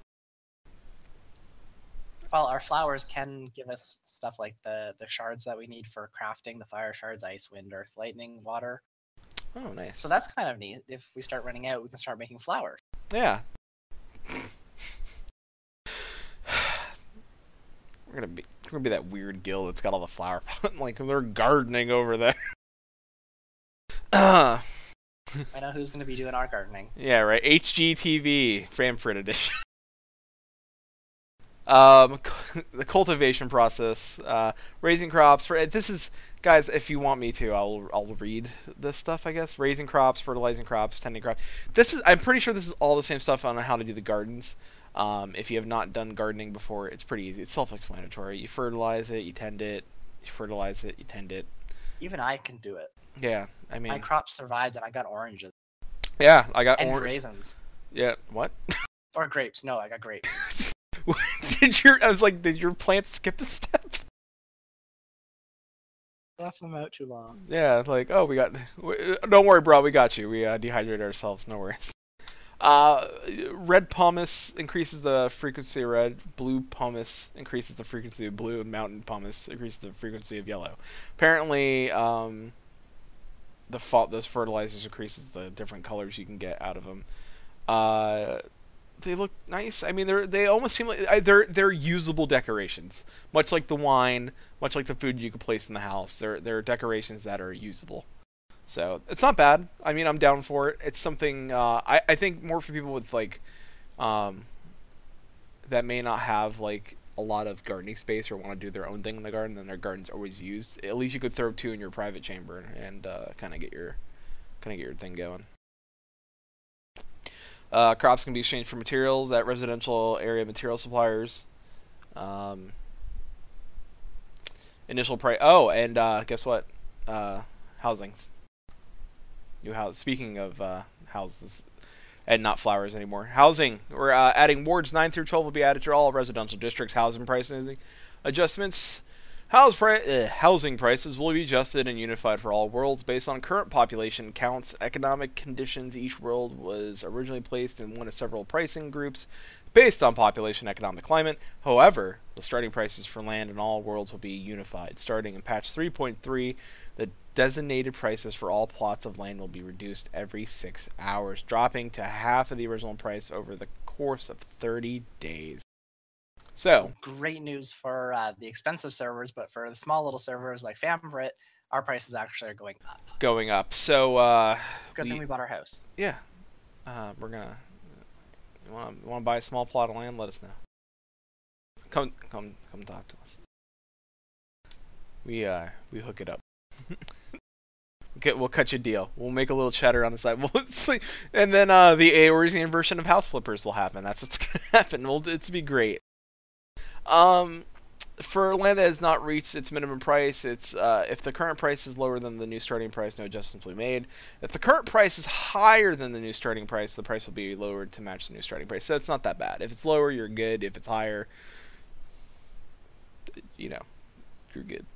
Well, our flowers can give us stuff like the the shards that we need for crafting, the fire shards, ice, wind, earth, lightning, water. Oh, nice. So that's kind of neat. If we start running out, we can start making flowers. Yeah. We're gonna be we're gonna be that weird guild that's got all the flower pot like they're gardening over there. I know who's going to be doing our gardening. yeah, right. HGTV Famfrit edition. um, the cultivation process, uh, raising crops for this is guys. If you want me to, I'll I'll read this stuff. I guess raising crops, fertilizing crops, tending crops. This is I'm pretty sure this is all the same stuff on how to do the gardens. Um, if you have not done gardening before, it's pretty easy. It's self-explanatory. You fertilize it, you tend it, you fertilize it, you tend it. Even I can do it. Yeah, I mean, My crops survived, and I got oranges yeah, I got oranges. and orange. raisins Yeah, what? or grapes. No, I got grapes. did your? I was like, did your plant skip a step? Left them out too long. Yeah, like, oh, we got. w- Don't worry, bro. We got you. We uh, dehydrated ourselves. No worries. Uh, red pumice increases the frequency of red. Blue pumice increases the frequency of blue, and mountain pumice increases the frequency of yellow. Apparently, um, the fa- those fertilizers increases the different colors you can get out of them. Uh, they look nice. I mean, they're they almost seem like they're they're usable decorations, much like the wine, much like the food you could place in the house. They're they're decorations that are usable. So it's not bad. I mean, I'm down for it. It's something uh, I I think more for people with like, um, that may not have like a lot of gardening space or want to do their own thing in the garden. Then their garden's always used. At least you could throw two in your private chamber and uh, kind of get your kind of get your thing going. Uh, crops can be exchanged for materials at residential area material suppliers. Um, initial price. Oh, and uh, guess what? Uh, housings. New house. Speaking of uh, houses, and not flowers anymore. Housing. We're uh, adding wards nine through twelve will be added to all residential districts. Housing pricing adjustments. House pri- uh, housing prices will be adjusted and unified for all worlds based on current population counts, economic conditions. Each world was originally placed in one of several pricing groups based on population, economic climate. However, the starting prices for land in all worlds will be unified. Starting in patch 3.3, the designated prices for all plots of land will be reduced every six hours, dropping to half of the original price over the course of 30 days. So, Great news for uh, the expensive servers, but for the small little servers like Famfrit, our prices actually are going up. going up. So, uh, Good We- thing we bought our house. yeah, uh, we're gonna. You want to want to buy a small plot of land? Let us know. Come, come, come talk to us. We uh, we hook it up. Okay, we'll cut you a deal. We'll make a little cheddar on the side. We'll like- and then uh, the Eorzean version of House Flippers will happen. That's what's gonna happen. We'll, it's be great. Um, for land that has not reached its minimum price, it's uh, if the current price is lower than the new starting price, no adjustments will be made. If the current price is higher than the new starting price, the price will be lowered to match the new starting price. So it's not that bad. If it's lower, you're good. If it's higher, you know, you're good.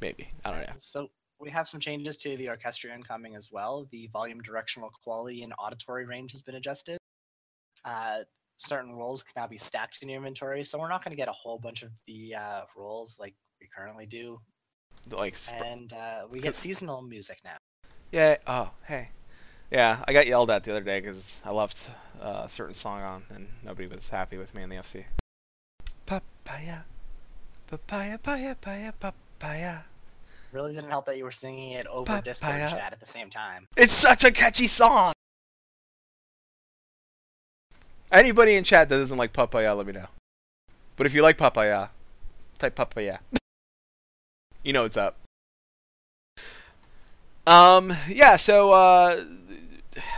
Maybe I don't know. So we have some changes to the orchestrion coming as well. The volume, directional quality, and auditory range has been adjusted. Uh, certain rolls can now be stacked in your inventory, so we're not going to get a whole bunch of the uh, rolls like we currently do. Like, sp- And uh, we get seasonal music now. yeah. Oh, hey. Yeah, I got yelled at the other day because I left uh, a certain song on and nobody was happy with me in the FC. Papaya, papaya, papaya, papaya, papaya. Really didn't help that you were singing it over Discord chat at the same time. It's such a catchy song. Anybody in chat that doesn't like papaya, let me know. But if you like papaya, type papaya. you know what's up. Um, yeah. So uh,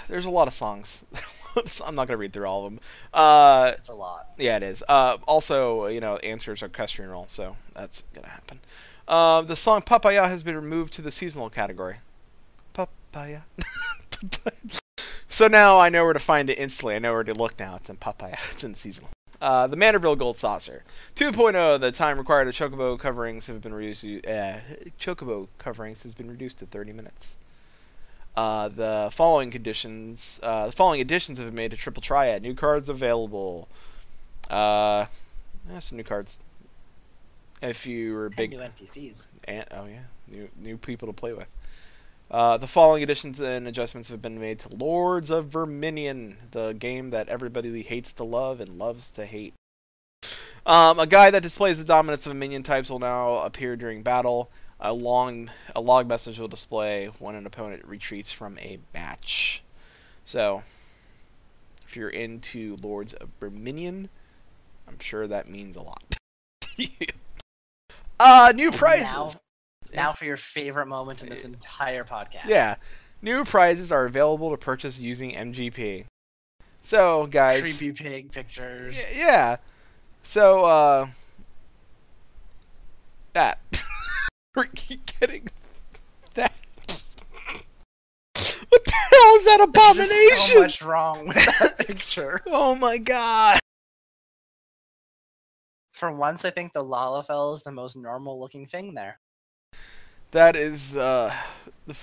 there's a lot of songs. I'm not gonna read through all of them. Uh, It's a lot. yeah, it is. Uh, also, you know, answers orchestrion roll, so that's gonna happen. Uh, the song "Papaya" has been removed to the seasonal category. Papaya. so now I know where to find it instantly. I know where to look now. It's in Papaya. It's in seasonal. Uh, the Manderville Gold Saucer 2.0. The time required of chocobo coverings have been reduced. Uh, chocobo coverings has been reduced to 30 minutes. Uh, the following conditions, uh, the following additions have been made to Triple Triad. New cards available. Uh, some new cards. If you were And big, new NPCs. and, oh yeah, new new people to play with. Uh, the following additions and adjustments have been made to Lords of Verminion, the game that everybody hates to love and loves to hate. Um, a guy that displays the dominance of minion types will now appear during battle. A long a log message will display when an opponent retreats from a match. So, if you're into Lords of Verminion, I'm sure that means a lot. to you. Uh, new prizes. Now, now for your favorite moment in this entire podcast. Yeah. New prizes are available to purchase using MGP. So, guys. Creepy pig pictures. Y- Yeah. So, uh. That. We're getting that. What the hell is that abomination? just so much wrong with that picture. Oh my god. For once, I think the Lalafell is the most normal looking thing there. That is, uh. The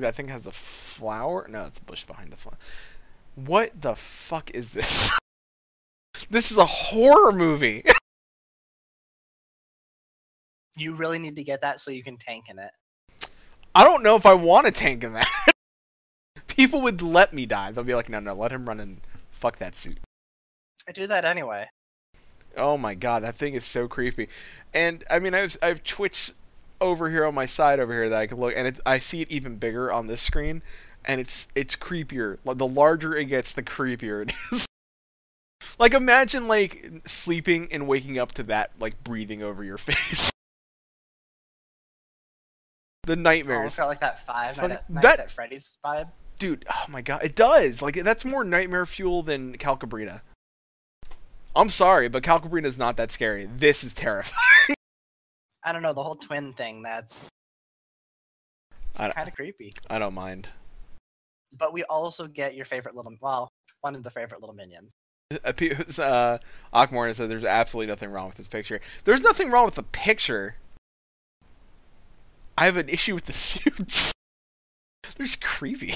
guy, I think, has a flower. No, it's a bush behind the flower. What the fuck is this? this is a horror movie. You really need to get that so you can tank in it. I don't know if I want to tank in that. People would let me die. They'll be like, no, no, let him run and fuck that suit. I do that anyway. Oh my god, that thing is so creepy. And I mean, I've I've Twitch over here on my side over here that I can look, and it's, I see it even bigger on this screen, and it's it's creepier. The larger it gets, the creepier it is. like imagine like sleeping and waking up to that like breathing over your face. the nightmares. Got like that five night at, nights that- at Freddy's vibe. Dude, oh my god, it does. Like that's more nightmare fuel than Calcabrina. I'm sorry, but Calcabrina is not that scary. This is terrifying. I don't know the whole twin thing. That's it's I don't- kind of creepy. I don't mind. But we also get your favorite little well, one of the favorite little minions. Appears, uh, Akmorn said there's absolutely nothing wrong with this picture. There's nothing wrong with the picture. I have an issue with the suits. They're just creepy.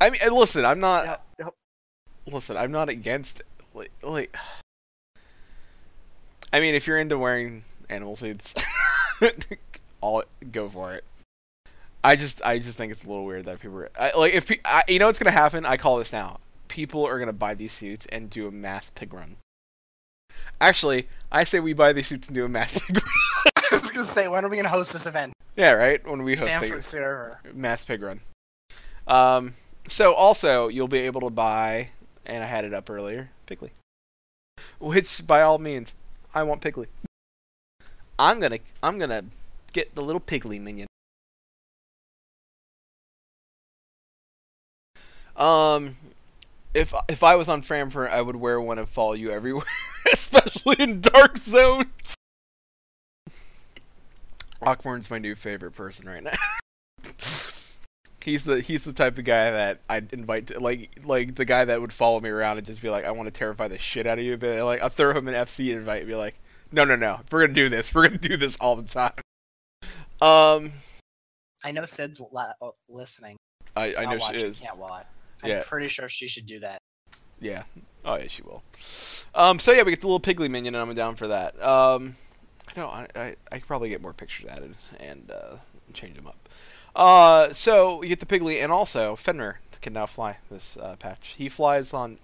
I mean, listen, I'm not. Yep. Listen, I'm not against like like I mean, if you're into wearing animal suits, all go for it. I just I just think it's a little weird that people are, I, like if I, you know what's gonna happen. I call this now. People are gonna buy these suits and do a mass pig run. Actually, I say we buy these suits and do a mass pig run. I was gonna say, when are we gonna host this event? yeah, right. When we host Stanford the server. mass pig run. Um. So also you'll be able to buy, and I had it up earlier, Piggly. Which by all means, I want Piggly. I'm gonna I'm gonna get the little Piggly minion. Um, if if I was on Famfrit, I would wear one and follow you everywhere, especially in dark zones. Awkward's my new favorite person right now. he's the he's the type of guy that I'd invite to, like like the guy that would follow me around and just be like, I want to terrify the shit out of you, but like I'll throw him an FC invite and be like, No no no, if we're gonna do this, we're gonna do this all the time. Um, I know Sid's la- oh, listening. I, I know she is. Can't watch. I'm Yeah. pretty sure she should do that. Yeah. Oh yeah, she will. Um, so yeah, we get the little Piggly minion, and I'm down for that. Um, I know I, I I could probably get more pictures added and uh, change them up. Uh, so we get the Piggly, and also Fenrir can now fly this uh, patch. He flies on.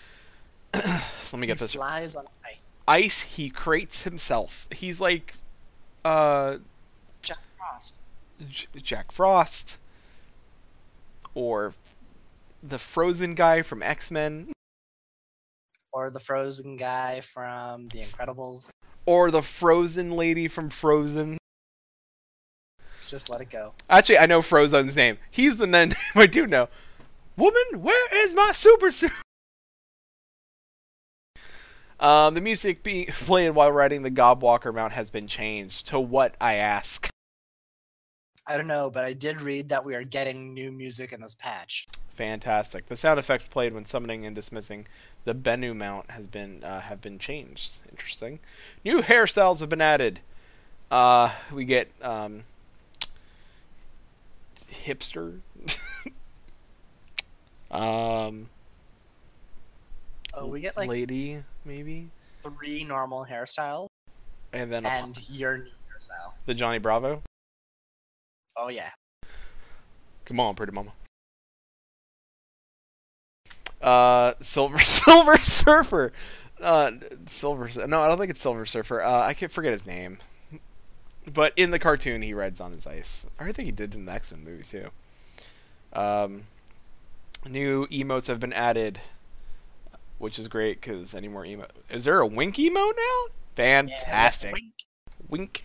Let me get He this flies on ice. ice. He creates himself. He's like, uh, Jack Frost. J- Jack Frost, or the Frozen guy from X Men. Or the frozen guy from The Incredibles. or the frozen lady from Frozen. Just let it go. Actually, I know Frozen's name. He's the name I do know. Woman, where is my super suit? Um, the music being played while riding the Gobwalker mount has been changed. To what I ask. I don't know, but I did read that we are getting new music in this patch. Fantastic. The sound effects played when summoning and dismissing the Bennu mount has been uh, have been changed. Interesting. New hairstyles have been added. Uh, we get um, hipster. um, Oh, we get like lady maybe, three normal hairstyles and then a, and your new hairstyle. the Johnny Bravo. Oh yeah. Come on, pretty mama. Uh, Silver Silver Surfer. Uh, Silver. No, I don't think it's Silver Surfer. Uh, I can't forget his name. But in the cartoon, he rides on his ice. I think he did in the X Men movie too. Um, new emotes have been added, which is great because any more emote. Is there a wink emote now? Yeah, Fantastic. wink. Wink.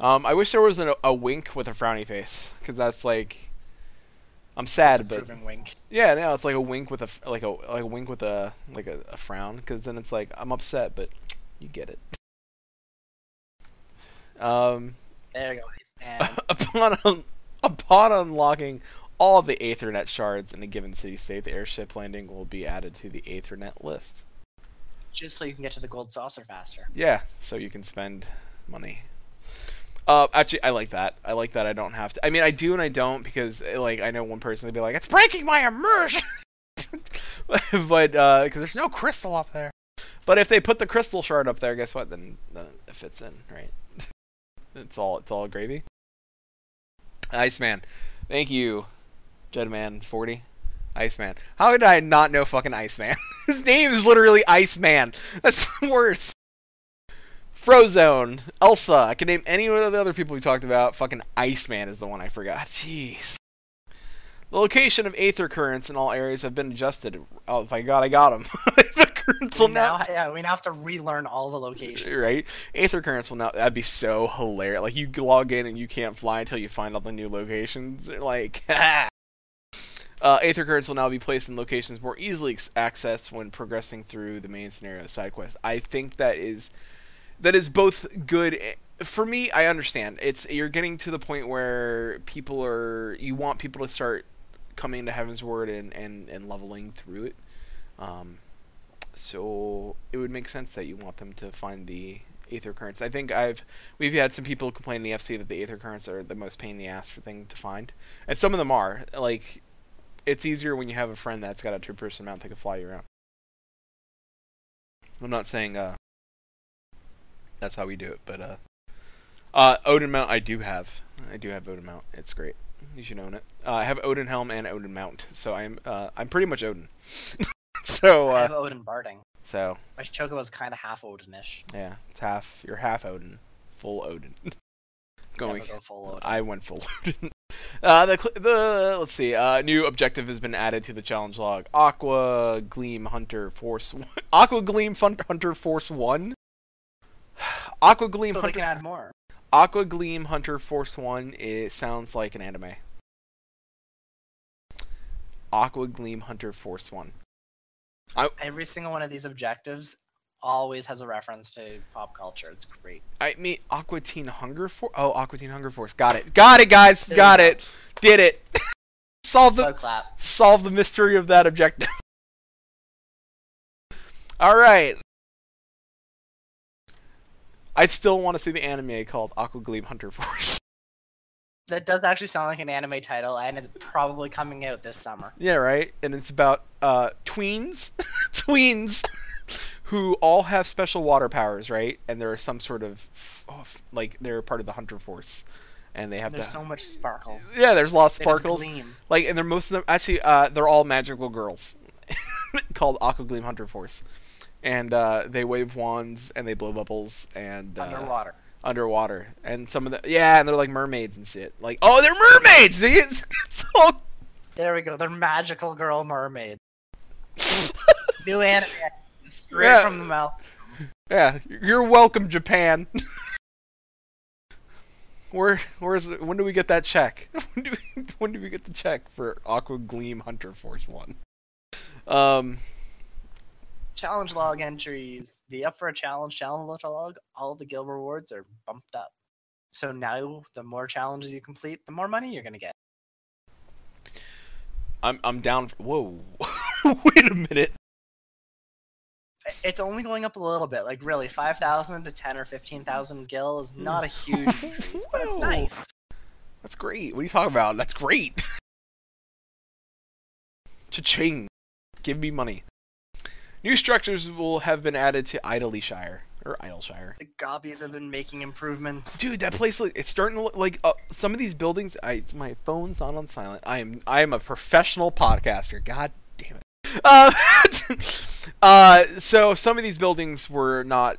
Um, I wish there was an, a wink with a frowny face, because that's like, I'm sad, but wink. yeah, no, it's like a wink with a like a like a wink with a like a, a frown, because then it's like I'm upset, but you get it. Um, There you go, upon un- upon unlocking all of the Aethernet shards in a given city state, the airship landing will be added to the Aethernet list. Just so you can get to the gold saucer faster. Yeah, so you can spend money. Uh, actually, I like that. I like that I don't have to. I mean, I do and I don't because, eh, like, I know one person would be like, "It's breaking my immersion," but uh, because there's no crystal up there. But if they put the crystal shard up there, guess what? Then, then it fits in, right? It's all it's all gravy. Iceman, thank you, Jedman forty. Iceman. How did I not know fucking Iceman? His name is literally Iceman. That's worse. Frozone, Elsa. I can name any of the other people we talked about. Fucking Iceman is the one I forgot. Jeez. The location of aether currents in all areas have been adjusted. Oh, thank God I got them. currents will now, now, yeah, we now have to relearn all the locations. right? Aether currents will now. That'd be so hilarious. Like you log in and you can't fly until you find all the new locations. Like, uh, aether currents will now be placed in locations more easily accessed when progressing through the main scenario side quest. I think that is that is both good. For me, I understand. It's you're getting to the point where people are. You want people to start coming to Heavensward and and and leveling through it. Um, so it would make sense that you want them to find the aether currents. I think I've we've had some people complain in the FC that the aether currents are the most pain in the ass for thing to find, and some of them are. Like, it's easier when you have a friend that's got a two-person mount that can fly you around. I'm not saying uh that's how we do it, but uh uh Odin mount I do have. I do have Odin mount. It's great. You should own it. Uh, I have Odin helm and Odin mount, so I'm uh I'm pretty much Odin. so I uh have Odin Barding. so My Chocobo's kind of half Odinish. yeah, it's half. You're half Odin, full Odin. Going. Go full Odin. I went full Odin. Uh, the the let's see. Uh, new objective has been added to the challenge log. Aqua Gleam Hunter Force. One. Aqua Gleam Fun- Hunter Force One. Aqua Gleam so they Hunter. can add more. Aqua Gleam Hunter Force One. It sounds like an anime. Aqua Gleam Hunter Force One. Every single one of these objectives always has a reference to pop culture. It's great. I mean, Aqua Teen Hunger Force. Oh, Aqua Teen Hunger Force. Got it. Got it, guys. There Got you go. it. Did it. Solved Slow the clap. solve the mystery of that objective. All right. I still want to see the anime called Aqua Hunter Force. That does actually sound like an anime title, and it's probably coming out this summer. yeah, right. And it's about uh, tweens, tweens, who all have special water powers, right? And they're some sort of oh, like they're part of the Hunter Force, and they have There's to. so much sparkles. yeah, there's lots of sparkles. gleam. Like, and they're most of them actually. Uh, they're all magical girls, called Aqua Gleam Hunter Force, and uh, they wave wands and they blow bubbles and uh, underwater. Underwater. And some of the yeah, and they're like mermaids and shit. Like, oh, they're mermaids. It's all There we go. They're magical girl mermaid. New anime, straight Yeah. from the mouth. yeah. You're welcome, Japan. Where, where's, when do we get that check? when, do we, when do we get the check for Aqua Gleam Hunter Force One? Um, Challenge log entries. The up for a challenge challenge log. All the guild rewards are bumped up. So now, the more challenges you complete, the more money you're gonna get. I'm, I'm down. Whoa, wait a minute. It's only going up a little bit. Like really, five thousand to ten or fifteen thousand gil is hmm. not a huge increase, but it's nice. That's great. What are you talking about? That's great. Cha-ching. Give me money. New structures will have been added to Idyllshire or Idyllshire. The gobbies have been making improvements. Dude, that place it's starting to look like uh, some of these buildings. I my phone's not on silent. I am I am a professional podcaster. God damn it. Uh, uh, so some of these buildings were not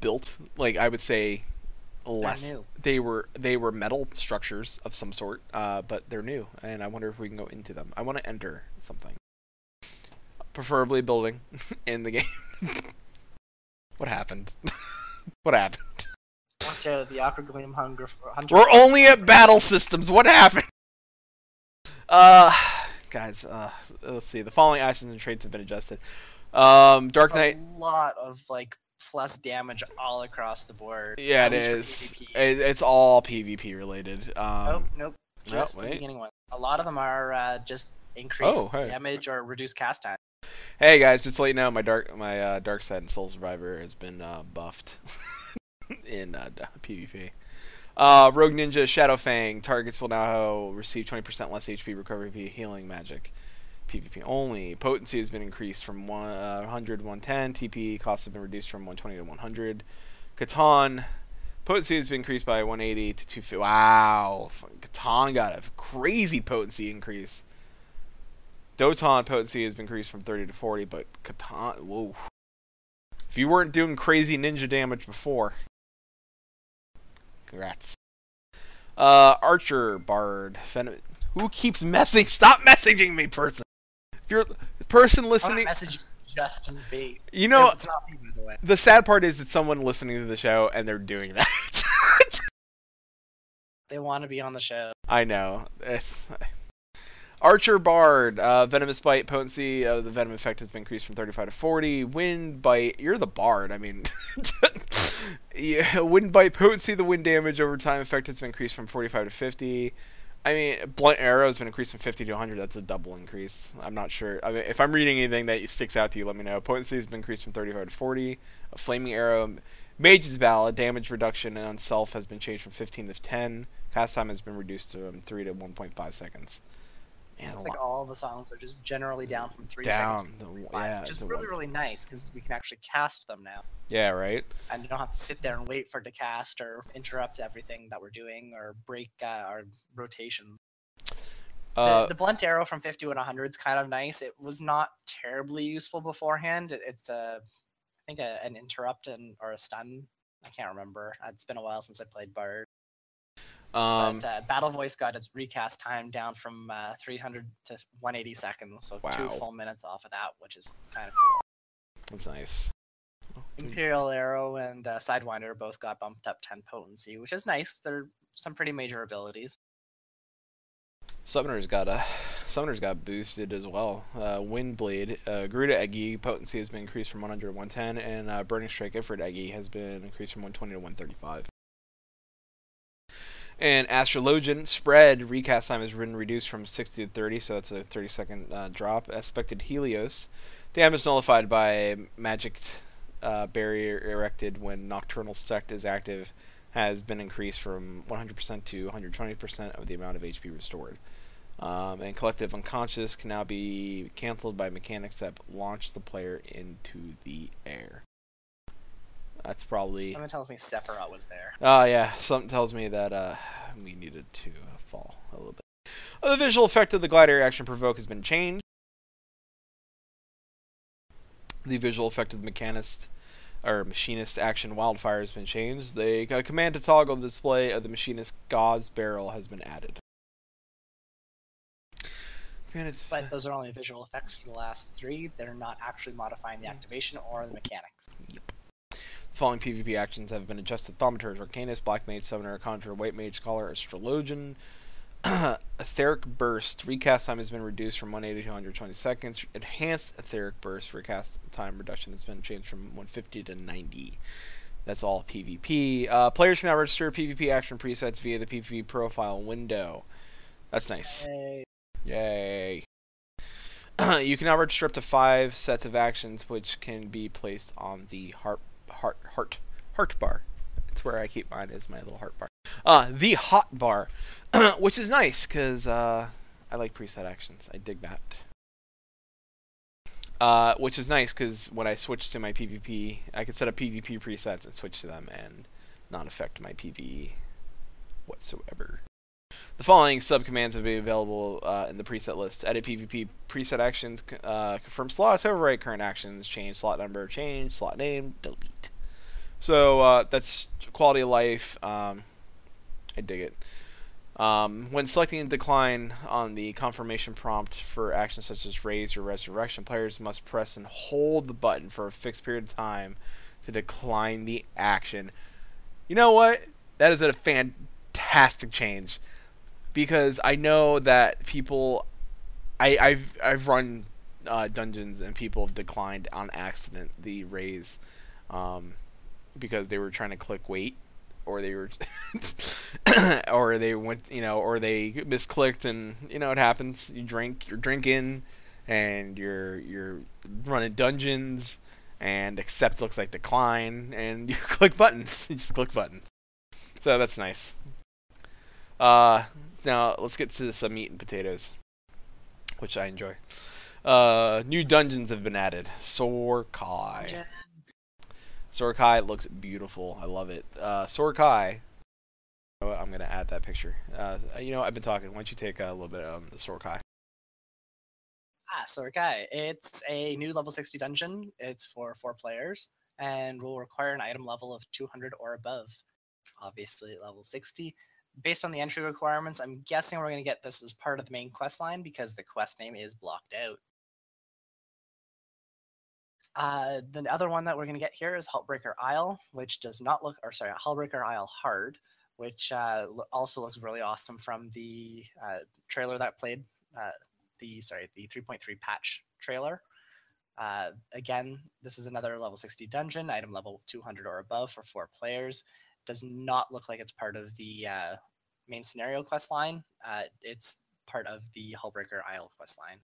built like I would say less. They were they were metal structures of some sort, uh, but they're new, and I wonder if we can go into them. I want to enter something, preferably a building in the game. what happened? what happened? Watch out, the Aqua Gleam Hunger. Hunter We're only at battle systems. What happened? Uh, guys, uh, let's see. The following actions and traits have been adjusted. Um, Dark Knight. a lot of like plus damage all across the board. Yeah, it is. it least for is. PvP. It, it's all PvP related. oh Um, nope, oh, just the wait. beginning one. A lot of them are uh, just increase Oh, hey. damage or reduce cast time. Hey guys, just to let you know, my dark my uh, Dark Side and Soul Survivor has been uh, buffed in uh, PvP. Uh, Rogue Ninja Shadow Fang targets will now receive 20% less HP recovery via healing magic. PvP only. Potency has been increased from uh, 100 to 110. TP costs have been reduced from 120 to 100. Katon. Potency has been increased by 180 to 250. Wow. Katon got a crazy potency increase. Doton potency has been increased from 30 to 40, but Katon. Whoa. If you weren't doing crazy ninja damage before. Congrats. Uh, Archer, Bard, Fen- Who keeps messaging? Stop messaging me, person. If you're person listening, not messaging Justin Bate. you know me, by the way. the sad part is it's someone listening to the show and they're doing that. They want to be on the show. I know. It's... Archer Bard, uh, Venomous Bite potency of the Venom effect has been increased from 35 to 40. Wind Bite, you're the Bard. I mean, yeah, Wind Bite potency, the wind damage over time effect has been increased from 45 to 50. I mean, Blunt Arrow has been increased from 50 to 100. That's a double increase. I'm not sure. I mean, if I'm reading anything that sticks out to you, let me know. Potency has been increased from 35 to 40. A Flaming Arrow, Mage's Ballad, damage reduction on self has been changed from 15 to 10. Cast time has been reduced to um, 3 to 1.5 seconds. Man, It's like all the songs are just generally down from three down. seconds. The- five, yeah, which is really really nice because we can actually cast them now, yeah, right. and you don't have to sit there and wait for it to cast or interrupt everything that we're doing or break uh, our rotation. The- Uh, the, blunt arrow from 50 and 100 is kind of nice. It was not terribly useful beforehand. It, it's a, I think a, an interrupt and or a stun. I can't remember. It's been a while since I played Bard. Um, but uh, Battle Voice got its recast time down from uh, 300 to 180 seconds, so two full minutes off of that, which is kind of cool. that's nice. Imperial Arrow and uh, Sidewinder both got bumped up 10 potency, which is nice. They're some pretty major abilities. Summoner's got a Summoner's got boosted as well. Uh, Windblade, uh, Garuda Egi potency has been increased from 100 to 110, and uh, Burning Strike Ifrit Egi has been increased from 120 to 135. And Astrologian spread recast time has been reduced from 60 to 30, so that's a 30 second uh, drop. Aspected Helios, damage nullified by magic uh, barrier erected when Nocturnal Sect is active has been increased from 100% to 120% of the amount of HP restored. Um, and Collective Unconscious can now be canceled by mechanics that launch the player into the air. That's probably. Someone tells me Sephirot was there. Oh yeah, something tells me that uh, we needed to fall a little bit. Uh, the visual effect of the glider action provoke has been changed. The visual effect of the mechanist or machinist action wildfire has been changed. The uh, command to toggle the display of the machinist Gauss Barrel has been added. But those are only visual effects for the last three. They're not actually modifying the activation or the mechanics. The following PvP actions have been adjusted: Thaumaturge, Arcanist, Black Mage, Summoner, Conjurer, White Mage, Scholar, Astrologian. Etheric Burst recast time has been reduced from 180 to 120 seconds. Enhanced Etheric Burst recast time reduction has been changed from 150 to 90. That's all PvP. Uh, players can now register PvP action presets via the PvP profile window. That's nice. Yay. Yay. you can now register up to five sets of actions, which can be placed on the heart, heart, heart, heart bar. That's where I keep mine is my little heart bar. Uh, the hot bar, which is nice because uh, I like preset actions. I dig that. Uh, which is nice because when I switch to my PvP, I can set up PvP presets and switch to them and not affect my PvE whatsoever. The following subcommands will be available uh, in the preset list. Edit PvP preset actions, uh, confirm slots, overwrite current actions, change slot number, change slot name, delete. So uh, that's quality of life. Um, I dig it. Um, when selecting decline on the confirmation prompt for actions such as raise or resurrection, players must press and hold the button for a fixed period of time to decline the action. You know what? That is a fantastic change because I know that people, I, I've I've run uh, dungeons and people have declined on accident the raise, um, because they were trying to click wait, or they were, or they went you know, or they misclicked and you know it happens. You drink, you're drinking, and you're you're running dungeons, and accept looks like decline, and you click buttons. You just click buttons. So that's nice. Uh, now let's get to some meat and potatoes, which I enjoy. Uh, new dungeons have been added. Sorkai. Gen- Sorkai looks beautiful. I love it. Uh. You know? I'm gonna add that picture. Uh, you know, I've been talking. Why don't you take a little bit of the Sorkai? Ah, Sorkai. It's a new level 60 dungeon. It's for four players and will require an item level of 200 or above. Obviously, level 60. Based on the entry requirements, I'm guessing we're going to get this as part of the main quest line because the quest name is blocked out. Uh, the other one that we're going to get here is Hullbreaker Isle, which does not look, or sorry, Hullbreaker Isle Hard, which uh, lo- also looks really awesome from the uh, trailer that played uh, the sorry the 3.3 patch trailer. Uh, again, this is another level 60 dungeon, item level 200 or above for four players. Does not look like it's part of the uh, main scenario quest line. It's part of the Hullbreaker Isle quest line.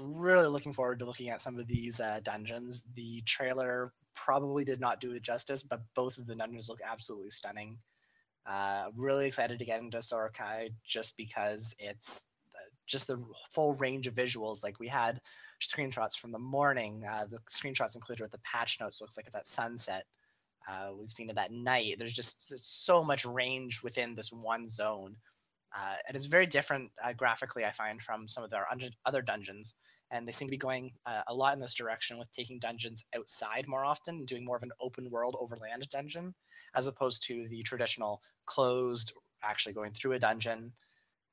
Really looking forward to looking at some of these uh, dungeons. The trailer probably did not do it justice, but both of the dungeons look absolutely stunning. Uh, really excited to get into Sorokai just because it's uh, just the full range of visuals. Like we had screenshots from the morning. Uh, the screenshots included with the patch notes looks like it's at sunset. Uh, we've seen it at night. There's just there's so much range within this one zone, uh, and it's very different uh, graphically. I find from some of our other dungeons, and they seem to be going uh, a lot in this direction with taking dungeons outside more often, doing more of an open world overland dungeon, as opposed to the traditional closed, actually going through a dungeon,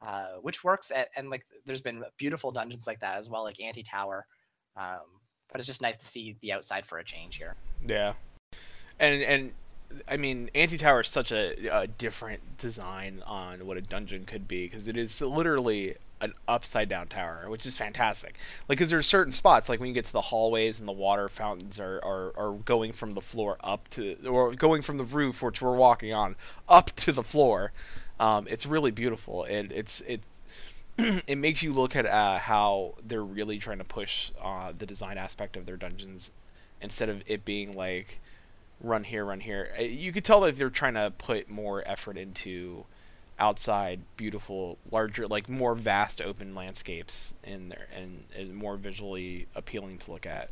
uh, which works. At, and like, there's been beautiful dungeons like that as well, like Anti Tower. Um, but it's just nice to see the outside for a change here. Yeah, and and I mean, Anti Tower is such a, a different design on what a dungeon could be because it is literally an upside down tower, which is fantastic. Like, because there's certain spots, like when you get to the hallways and the water fountains are, are, are going from the floor up to, or going from the roof, which we're walking on, up to the floor. Um, it's really beautiful, and it's it's it makes you look at uh, how they're really trying to push uh, the design aspect of their dungeons instead of it being like run here, run here. Uh, You could tell that they're trying to put more effort into outside, beautiful, larger, like more vast open landscapes in there, and, and more visually appealing to look at,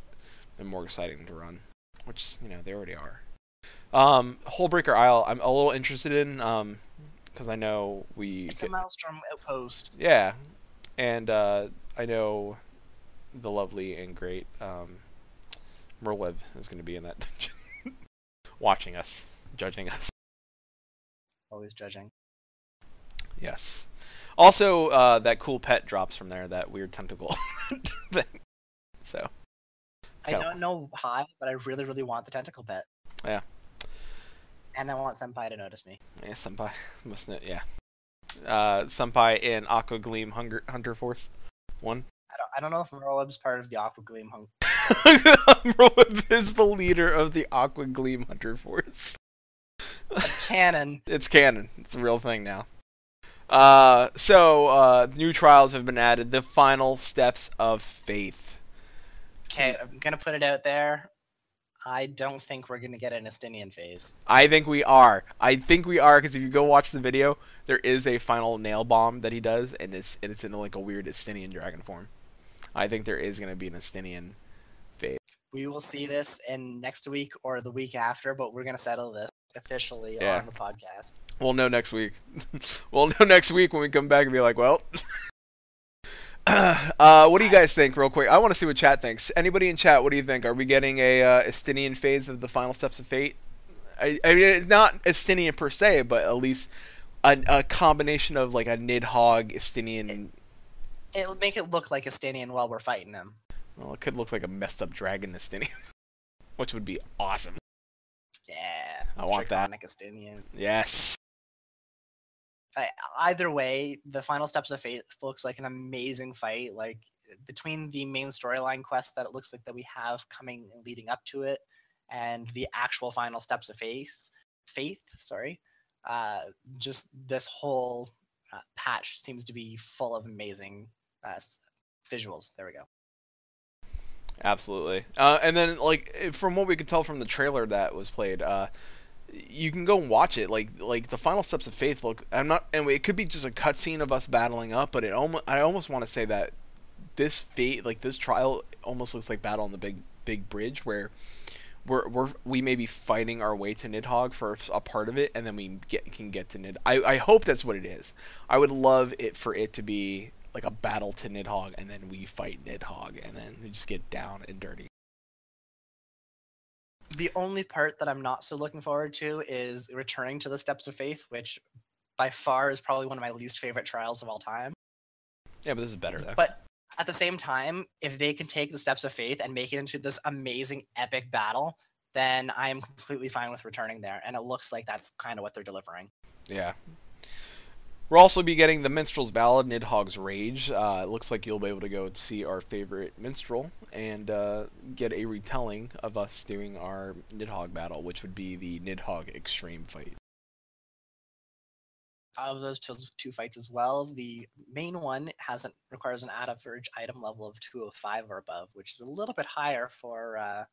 and more exciting to run, which you know they already are. Um, Hullbreaker Isle, I'm a little interested in, um, because I know we It's a Maelstrom outpost. yeah, and uh, I know the lovely and great um, Merlwyb is going to be in that dungeon, watching us, judging us. Always judging. Yes. Also, uh, that cool pet drops from there, that weird tentacle thing. So, I don't know why, but I really, really want the tentacle pet. Yeah. And I want Senpai to notice me. yeah, Senpai. Must know, yeah. Uh, Senpai in Aqua Gleam Hunger, Hunter Force 1. I don't, I don't know if Merlwyb's part of the Aqua Gleam hung. Merlwyb is the leader of the Aqua Gleam Hunter Force. Canon. it's canon. It's a real thing now. Uh, so uh, new trials have been added. The final steps of faith. Okay, I'm gonna put it out there. I don't think we're gonna get an Estinian phase. I think we are. I think we are because if you go watch the video, there is a final nail bomb that he does, and it's and it's in like a weird Estinian dragon form. I think there is going to be an Estinian. We will see this in next week or the week after, but we're gonna settle this officially Yeah. on the podcast. We'll know next week. we'll know next week when we come back and be like, well. uh, what do you guys think, real quick? I want to see what chat thinks. Anybody in chat, what do you think? Are we getting a uh, Estinian phase of the final steps of fate? I, I mean, it's not Estinian per se, but at least a, a combination of like a Nidhogg Estinian. It'll make it look like Estinian while we're fighting him. Well, it could look like a messed up dragon Estinian, which would be awesome. Yeah. I want that. Estinian. Yes. I, either way, the final steps of fate looks like an amazing fight. Like between the main storyline quest that it looks like that we have coming and leading up to it, and the actual final steps of faith, faith, sorry, uh, just this whole uh, patch seems to be full of amazing uh, visuals. There we go. Absolutely. Uh, and then, like, from what we could tell from the trailer that was played, uh, you can go and watch it. Like, like the final steps of faith look. I'm not, and it could be just a cutscene of us battling up, but it almost, I almost want to say that this fate, like this trial, almost looks like Battle on the Big Big Bridge, where we're, we're we may be fighting our way to Nidhogg for a part of it, and then we get can get to Nid. I, I hope that's what it is. I would love it for it to be like a battle to Nidhogg, and then we fight Nidhogg, and then we just get down and dirty. The only part that I'm not so looking forward to is returning to the steps of faith, which by far is probably one of my least favorite trials of all time. Yeah, but this is better though. But at the same time, if they can take the steps of faith and make it into this amazing epic battle, then I am completely fine with returning there. And it looks like that's kind of what they're delivering. Yeah. We'll also be getting the Minstrel's Ballad, Nidhogg's Rage. Uh, it looks like you'll be able to go see our favorite minstrel and uh, get a retelling of us doing our Nidhogg battle, which would be the Nidhogg Extreme fight. Out of those two, fights as well, the main one hasn't requires an average item level of 205 or above, which is a little bit higher for uh,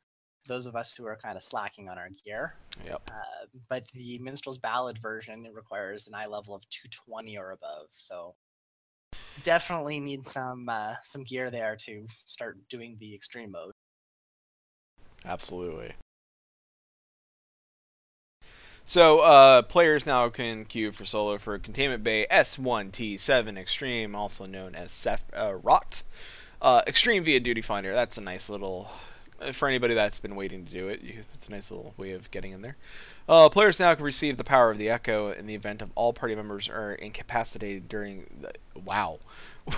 those of us who are kind of slacking on our gear. Yep. Uh, but the Minstrel's Ballad version it requires an eye level of 220 or above. So definitely need some uh, some gear there to start doing the extreme mode. Absolutely. So, uh, players now can queue for solo for Containment Bay S1T7 Extreme, also known as Sef- uh, ROT. Uh, Extreme via Duty Finder. That's a nice little. Uh, For anybody that's been waiting to do it, it's a nice little way of getting in there. Uh, players now can receive the power of the Echo in the event of all party members are incapacitated during the. Wow.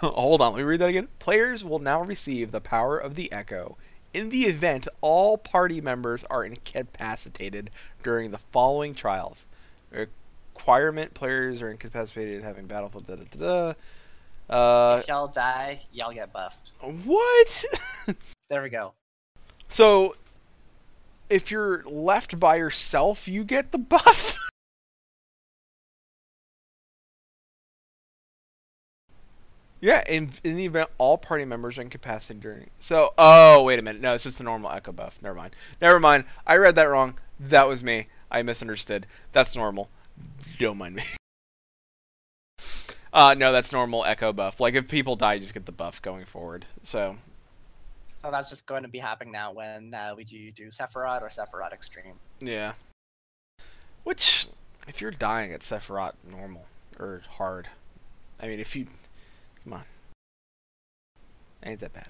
Hold on, let me read that again. Players will now receive the power of the Echo in the event all party members are incapacitated during the following trials. Requirement players are incapacitated having battlefield da da da da. Uh, if y'all die, y'all get buffed. what? There we go. So, if you're left by yourself, you get the buff? Yeah, in in the event all party members are incapacitated during. So, oh wait a minute, no, it's just the normal echo buff. Never mind. Never mind. I read that wrong. That was me. I misunderstood. That's normal. Don't mind me. Uh, no, that's normal echo buff. Like if people die, you just get the buff going forward. So So that's just going to be happening now when uh, we do do Sephirot or Sephirot Extreme. yeah. Which, if you're dying at Sephirot normal or hard, I mean, if you come on, ain't that bad.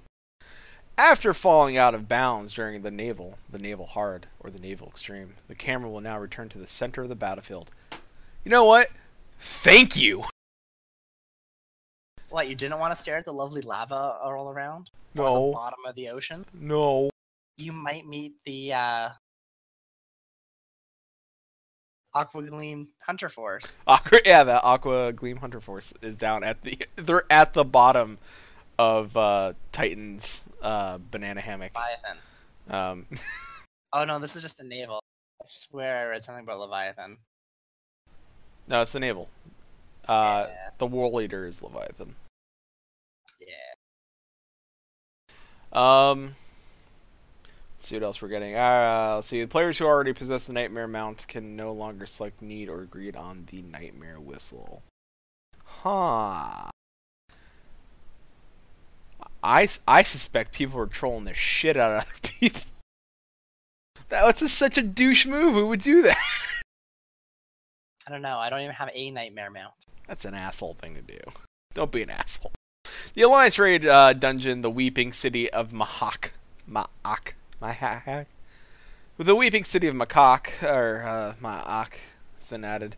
After falling out of bounds during the naval, the naval hard or the naval extreme, the camera will now return to the center of the battlefield. You know what? Thank you. What you didn't want to stare at the lovely lava all around? No, bottom of the ocean? no. You might meet the uh, Aqua Gleam Hunter Force. Aqua, yeah, the Aqua Gleam Hunter Force is down at the. They're at the bottom of uh, Titan's uh, banana hammock. Leviathan. Um, Oh no, this is just the navel. I swear I read something about Leviathan. no, it's the naval. Uh, yeah, The war leader is Leviathan. yeah. Um, let's see what else we're getting. Uh, let's see. The players who already possess the Nightmare Mount can no longer select need or Greed on the Nightmare Whistle. Huh. I, I suspect people are trolling the shit out of other people. That was such a douche move. Who would do that? I don't know. I don't even have a nightmare mount. That's an asshole thing to do. Don't be an asshole. The Alliance Raid uh, dungeon, the Weeping City of Mahak. Ma'ak. Mahak. With the Weeping City of Makak, or uh, Ma'ak, has been added.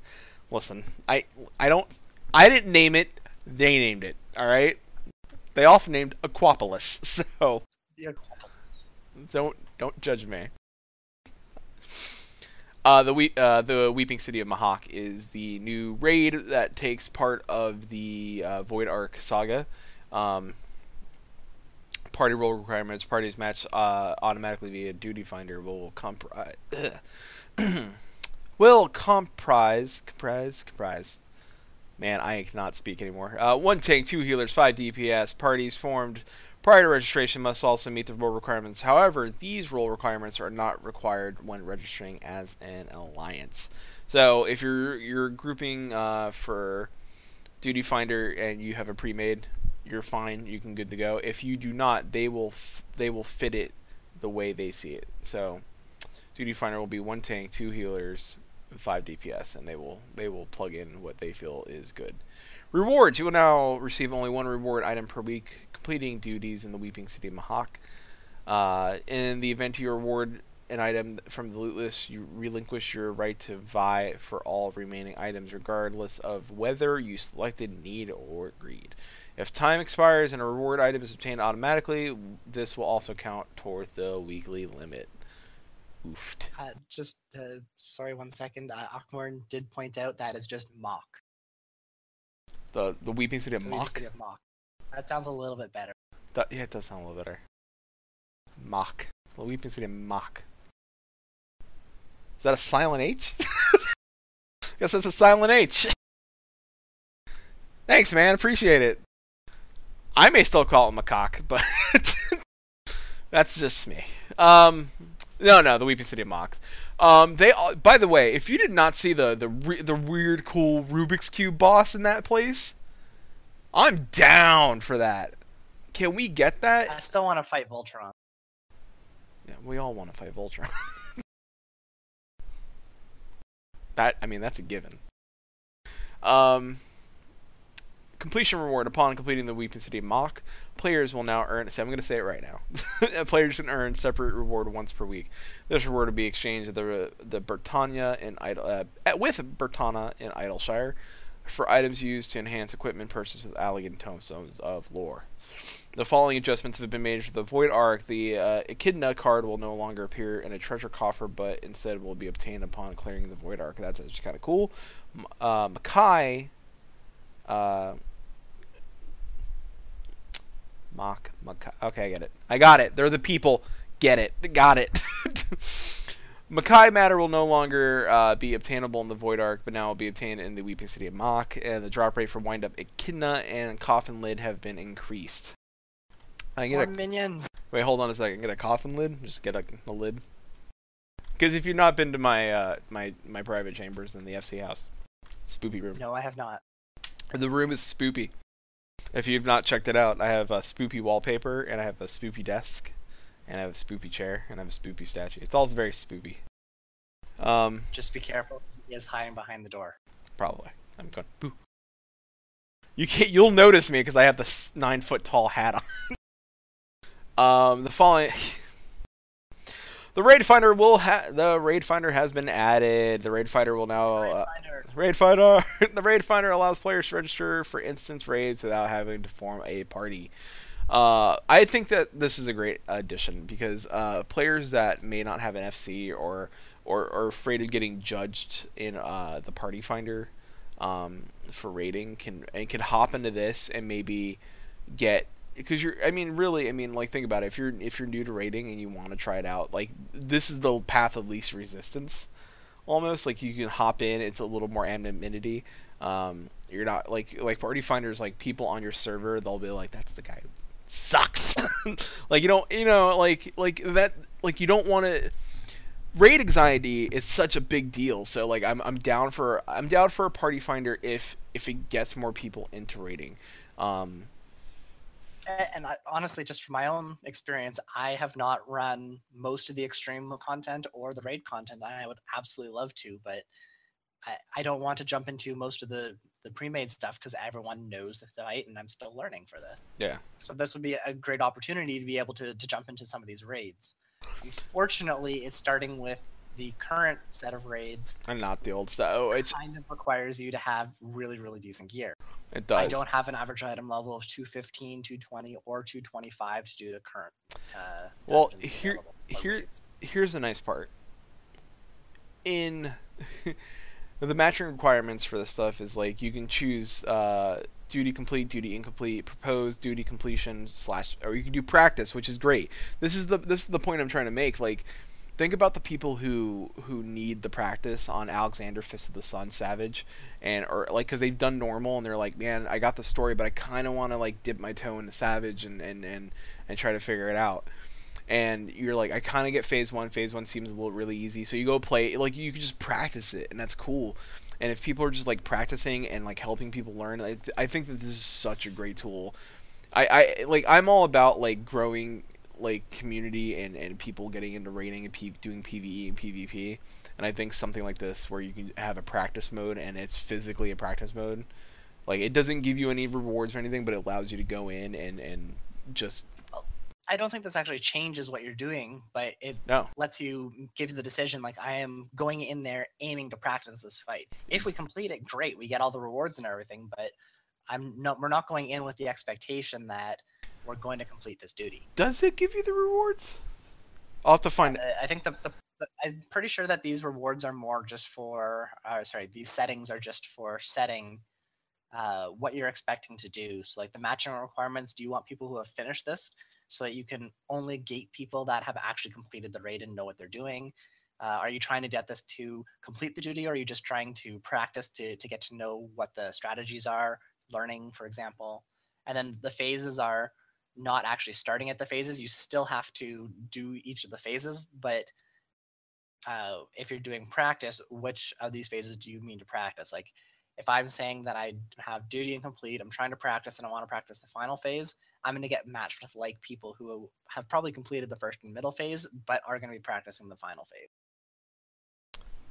Listen, I I don't I didn't name it. They named it. All right. They also named Aquapolis, so don't don't judge me. Uh, the we uh, the Weeping City of Mahak is the new raid that takes part of the uh, Void Ark saga. Um, party role requirements: parties match uh, automatically via Duty Finder will comprise will comprise comprise comprise. Man, I cannot speak anymore. Uh, one tank, two healers, five DPS. Parties formed prior to registration must also meet the role requirements. However, these role requirements are not required when registering as an alliance. So, if you're you're grouping uh, for Duty Finder and you have a pre-made, you're fine. You can good to go. If you do not, they will they will fit it the way they see it. So, Duty Finder will be one tank, two healers, five DPS, and they will they will plug in what they feel is good. Rewards: You will now receive only one reward item per week, completing duties in the Weeping City of Mahak. Uh, in the event you reward an item from the loot list, you relinquish your right to vie for all remaining items, regardless of whether you selected need or greed. If time expires and a reward item is obtained automatically, this will also count toward the weekly limit. Oofed. Uh, just uh, sorry, one second. Uh, Akmorn did point out that is just Mhach. The the Weeping City of The City of Mhach. That sounds a little bit better. That, yeah, it does sound a little better. Mhach. The Weeping City of Mhach. Is that a silent H? Guess that's a silent H. Thanks, man. Appreciate it. I may still call it macaque, but that's just me. Um, no, no, the Weeping City of Mhach. Um, they. all- By the way, if you did not see the the re- the weird, cool Rubik's cube boss in that place, I'm down for that. Can we get that? I still want to fight Voltron. Yeah, we all want to fight Voltron. that I mean, that's a given. Um, completion reward upon completing the Weeping City Mhach, players will now earn. I'm going to say it right now. players can earn separate reward once per week. This reward will be exchanged at the the Britannia in Idle uh, with Bertana in Idyllshire for items used to enhance equipment purchased with Allagan tomestones of lore. The following adjustments have been made for the Void Ark. The uh, Echidna card will no longer appear in a treasure coffer, but instead will be obtained upon clearing the Void Ark. That's just kind of cool. Uh, Makai. Uh, Mhach. Makai. Okay, I get it. I got it. They're the people. Get it. Got it. Makai matter will no longer uh, be obtainable in the Void Ark, but now will be obtained in the Weeping City of Mhach, and the drop rate for Wind Up Echidna and Coffin Lid have been increased. I can More get a, minions. wait, hold on a second. Get a coffin lid. Just get a, a lid. Because if you've not been to my uh, my my private chambers in the FC house, spoopy room. No, I have not. The room is spoopy. If you've not checked it out, I have a spoopy wallpaper, and I have a spoopy desk, and I have a spoopy chair, and I have a spoopy statue. It's all very spoopy. Um, Just be careful. He is hiding behind the door. probably. I'm going. Boo. You can't. You'll notice me because I have the nine foot tall hat on. um, the following. The raid finder will ha- the raid finder has been added. The raid finder will now uh. Raid Finder. the Raid Finder allows players to register for instance raids without having to form a party. Uh, I think that this is a great addition because uh, players that may not have an FC or or are afraid of getting judged in uh, the Party Finder um, for raiding can and can hop into this and maybe get because you're I mean really I mean like think about it. If you're if you're new to raiding and you want to try it out like this is the path of least resistance almost. Like you can hop in it's a little more anonymity. Um, you're not like like party finders like people on your server they'll be like that's the guy who sucks. Like you don't you know like like that like you don't want to raid anxiety is such a big deal. So like I'm, I'm down for i'm down for a party finder if if it gets more people into raiding. Um Eh, and I, honestly, just from my own experience, I have not run most of the extreme content or the raid content. and I would absolutely love to, but I, I don't want to jump into most of the the pre-made stuff because everyone knows the fight, and I'm still learning for this. yeah So this would be a great opportunity to be able to, to jump into some of these raids. Unfortunately, it's starting with the current set of raids and not the old stuff oh it's kind of requires you to have really, really decent gear. it does I don't have an average item level of 215, 220, or 225 to do the current. Uh, Well, here- here- raids. here's the nice part. In the matching requirements for this stuff is like you can choose uh, duty complete, duty incomplete, proposed duty completion slash, or you can do practice, which is great. This is the this is the point I'm trying to make. Like, think about the people who who need the practice on Alexander Fist of the Sun Savage, and or like because they've done normal and they're like, man, I got the story, but I kind of want to like dip my toe into Savage and and and and try to figure it out and you're like, I kind of get phase one. Phase one seems a little really easy, so you go play. Like you can just practice it, and that's cool. And if people are just like practicing and like helping people learn, I, I think that this is such a great tool. I, I like I'm all about like growing like community and, and people getting into raiding and P- doing PVE and PvP. And I think something like this, where you can have a practice mode and it's physically a practice mode, like it doesn't give you any rewards or anything, but it allows you to go in and and just I don't think this actually changes what you're doing, but it no. lets you give you the decision like I am going in there aiming to practice this fight. If we complete it, great, we get all the rewards and everything, but I'm no we're not going in with the expectation that we're going to complete this duty. Does it give you the rewards? I'll have to find. Uh, I think the, the, the I'm pretty sure that these rewards are more just for uh, sorry, these settings are just for setting uh, what you're expecting to do. So like the matching requirements, do you want people who have finished this so that you can only gate people that have actually completed the raid and know what they're doing? Uh, are you trying to get this to complete the duty or are you just trying to practice to, to get to know what the strategies are, learning, for example? And then the phases are not actually starting at the phases. You still have to do each of the phases, but uh, if you're doing practice, which of these phases do you mean to practice? Like, if I'm saying that I have duty and complete, I'm trying to practice and I want to practice the final phase, I'm going to get matched with like people who have probably completed the first and middle phase, but are going to be practicing the final phase.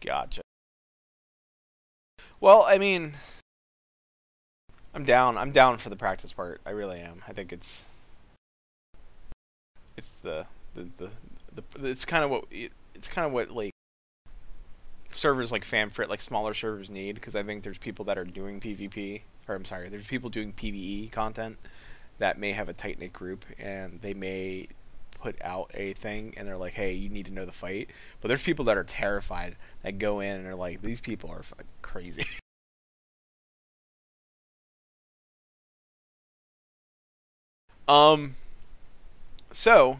Gotcha. Well, I mean, I'm down. I'm down for the practice part. I really am. I think it's it's the the the, the it's kind of what it's kind of what like servers like Famfrit, like smaller servers need because I think there's people that are doing PvP or I'm sorry, there's people doing PvE content that may have a tight knit group and they may put out a thing and they're like, hey, you need to know the fight. But there's people that are terrified that go in and are like, these people are crazy. um, so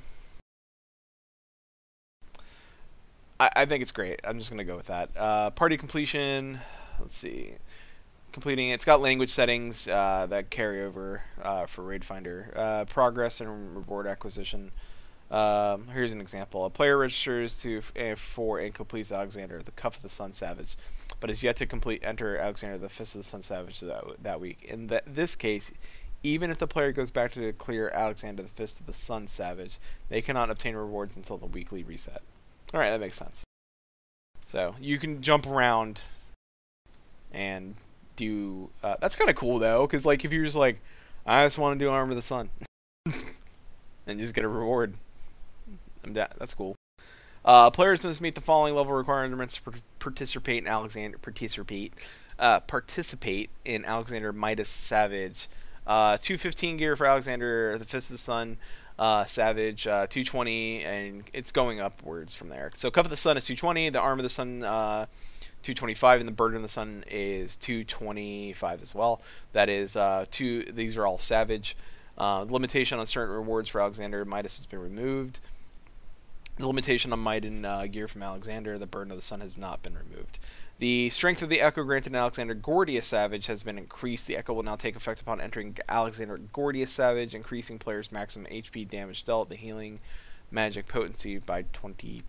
I, I think it's great. I'm just gonna go with that. Uh, party completion. Let's see. Completing it's got language settings uh, that carry over uh, for Raid Finder. Uh, progress and reward acquisition. Um, here's an example. A player registers to uh, for and completes Alexander, the Cuff of the Sun Savage, but is yet to complete enter Alexander, the Fist of the Sun Savage that, that week. In that this case, even if the player goes back to clear Alexander, the Fist of the Sun Savage, they cannot obtain rewards until the weekly reset. All right, that makes sense. So you can jump around and do. Uh, that's kind of cool though, because like if you're just like, I just want to do Arm of the Sun, and just get a reward. That's cool. Uh, players must meet the following level requirements to participate in Alexander participate uh, participate in Alexander Midas Savage. Uh, 215 gear for Alexander, the Fist of the Sun, uh, Savage, uh, 220, and it's going upwards from there. So Cuff of the Sun is 220, the Arm of the Sun, uh, 225, and the Burden of the Sun is 225 as well. That is uh, two. These are all Savage. Limitation on certain rewards for Alexander Midas has been removed. The limitation on might and gear from Alexander, the Burden of the Sun, has not been removed. The strength of the Echo granted Alexander Gordius Savage has been increased. The Echo will now take effect upon entering Alexander Gordius Savage, increasing players' maximum HP damage dealt, the healing magic potency by 20%.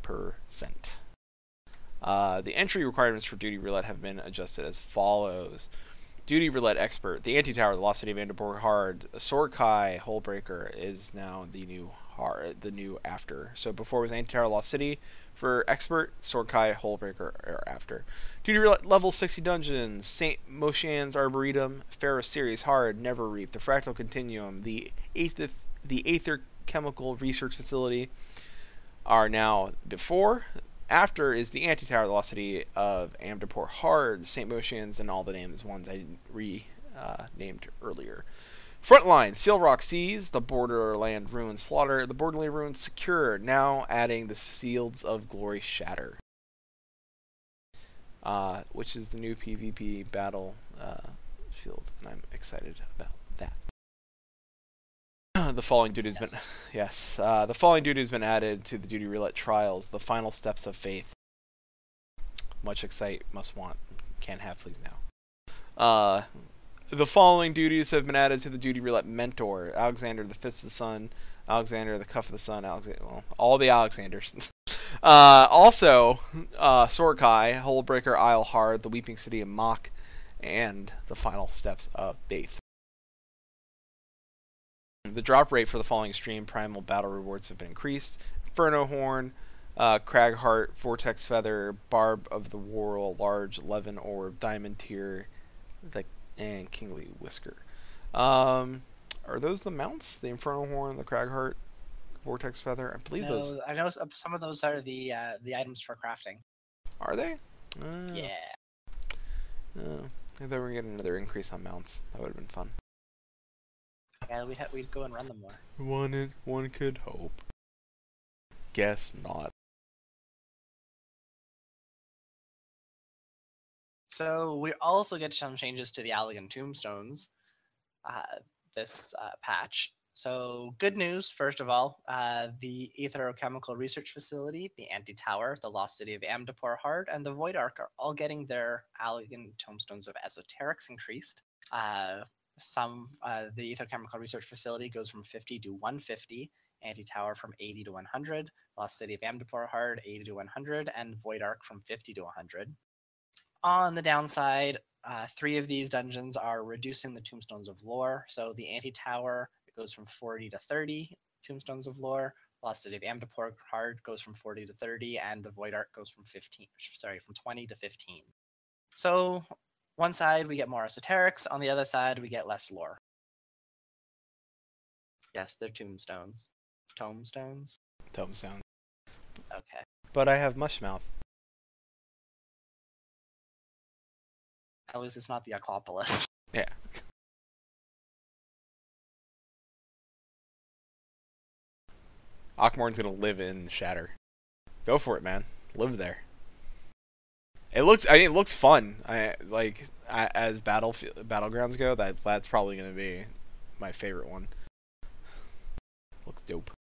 Uh, the entry requirements for Duty Roulette have been adjusted as follows. Duty Roulette Expert, the Anti-Tower, the Lost City of Amdapor Hard, Sorkai Hullbreaker is now the new hard, the new after. So before was Anti-Tower, Lost City. For Expert, Sorkai Hullbreaker are after. Duty Level 60 Dungeons, St. Mocianne's Arboretum, Pharos Sirius Hard, Never Reap, the Fractal Continuum, the Aether, the Aether Chemical Research Facility are now before after is the anti-tower velocity of Amdapor Hard, St. Mocianne's, and all the names ones I re uh, earlier. Frontline, Seal Rock Seize, the Borderland Ruin Slaughter, the Borderland Ruin Secure, now adding the Fields of Glory Shatter, uh, which is the new PvP battle uh, field, and I'm excited about that. the following duty has Yes. been yes uh, the following duty has been added to the duty roulette trials the final steps of faith much excite must want can't have please now uh, the following duties have been added to the duty roulette mentor alexander the fist of the sun alexander the cuff of the sun alexander well, all the alexanders uh, also uh, sorkai hullbreaker isle hard the weeping city of Mhach and the final steps of faith the drop rate for the following stream primal battle rewards have been increased. Inferno Horn, uh, Cragheart, Vortex Feather, Barb of the Whorl, Large Levin Orb, Diamond Tear, the, and Kingly Whisker. Um, are those the mounts? The Inferno Horn, the Cragheart, Vortex Feather? I believe those. I know some of those are the uh, the items for crafting. Are they? Uh, Yeah. Uh, I thought we were getting another increase on mounts. That would have been fun. Yeah, we'd, ha- we'd go and run them more. One, one could hope. Guess not. So we also get some changes to the Allagan tombstones uh, this uh, patch. So good news, first of all, uh, the Aetherochemical Research Facility, the Anti-Tower, the Lost City of Amdapor Hard, and the Void Ark are all getting their Allagan tombstones of esoterics increased. Uh, some uh, the Aetherochemical Research Facility goes from 50 to 150, Anti-Tower from 80 to 100, Lost City of Amdapor Hard 80 to 100, and Void Ark from 50 to 100. On the downside, uh, three of these dungeons are reducing the tombstones of lore. So the anti tower it goes from 40 to 30 tombstones of lore. Lost City of Amdapor Hard goes from 40 to 30, and the Void Ark goes from 15. Sorry, from 20 to 15. So one side we get more esoterics. On the other side we get less lore. Yes, they're tombstones. Tombstones. Tombstones. Okay. But I have mushmouth. At least it's not the Aquapolis. Yeah. Akmorn's gonna live in Shatter. Go for it, man. Live there. It looks. I mean, it looks fun. I like a- as battle battlegrounds go. That that's probably gonna be my favorite one. Looks dope.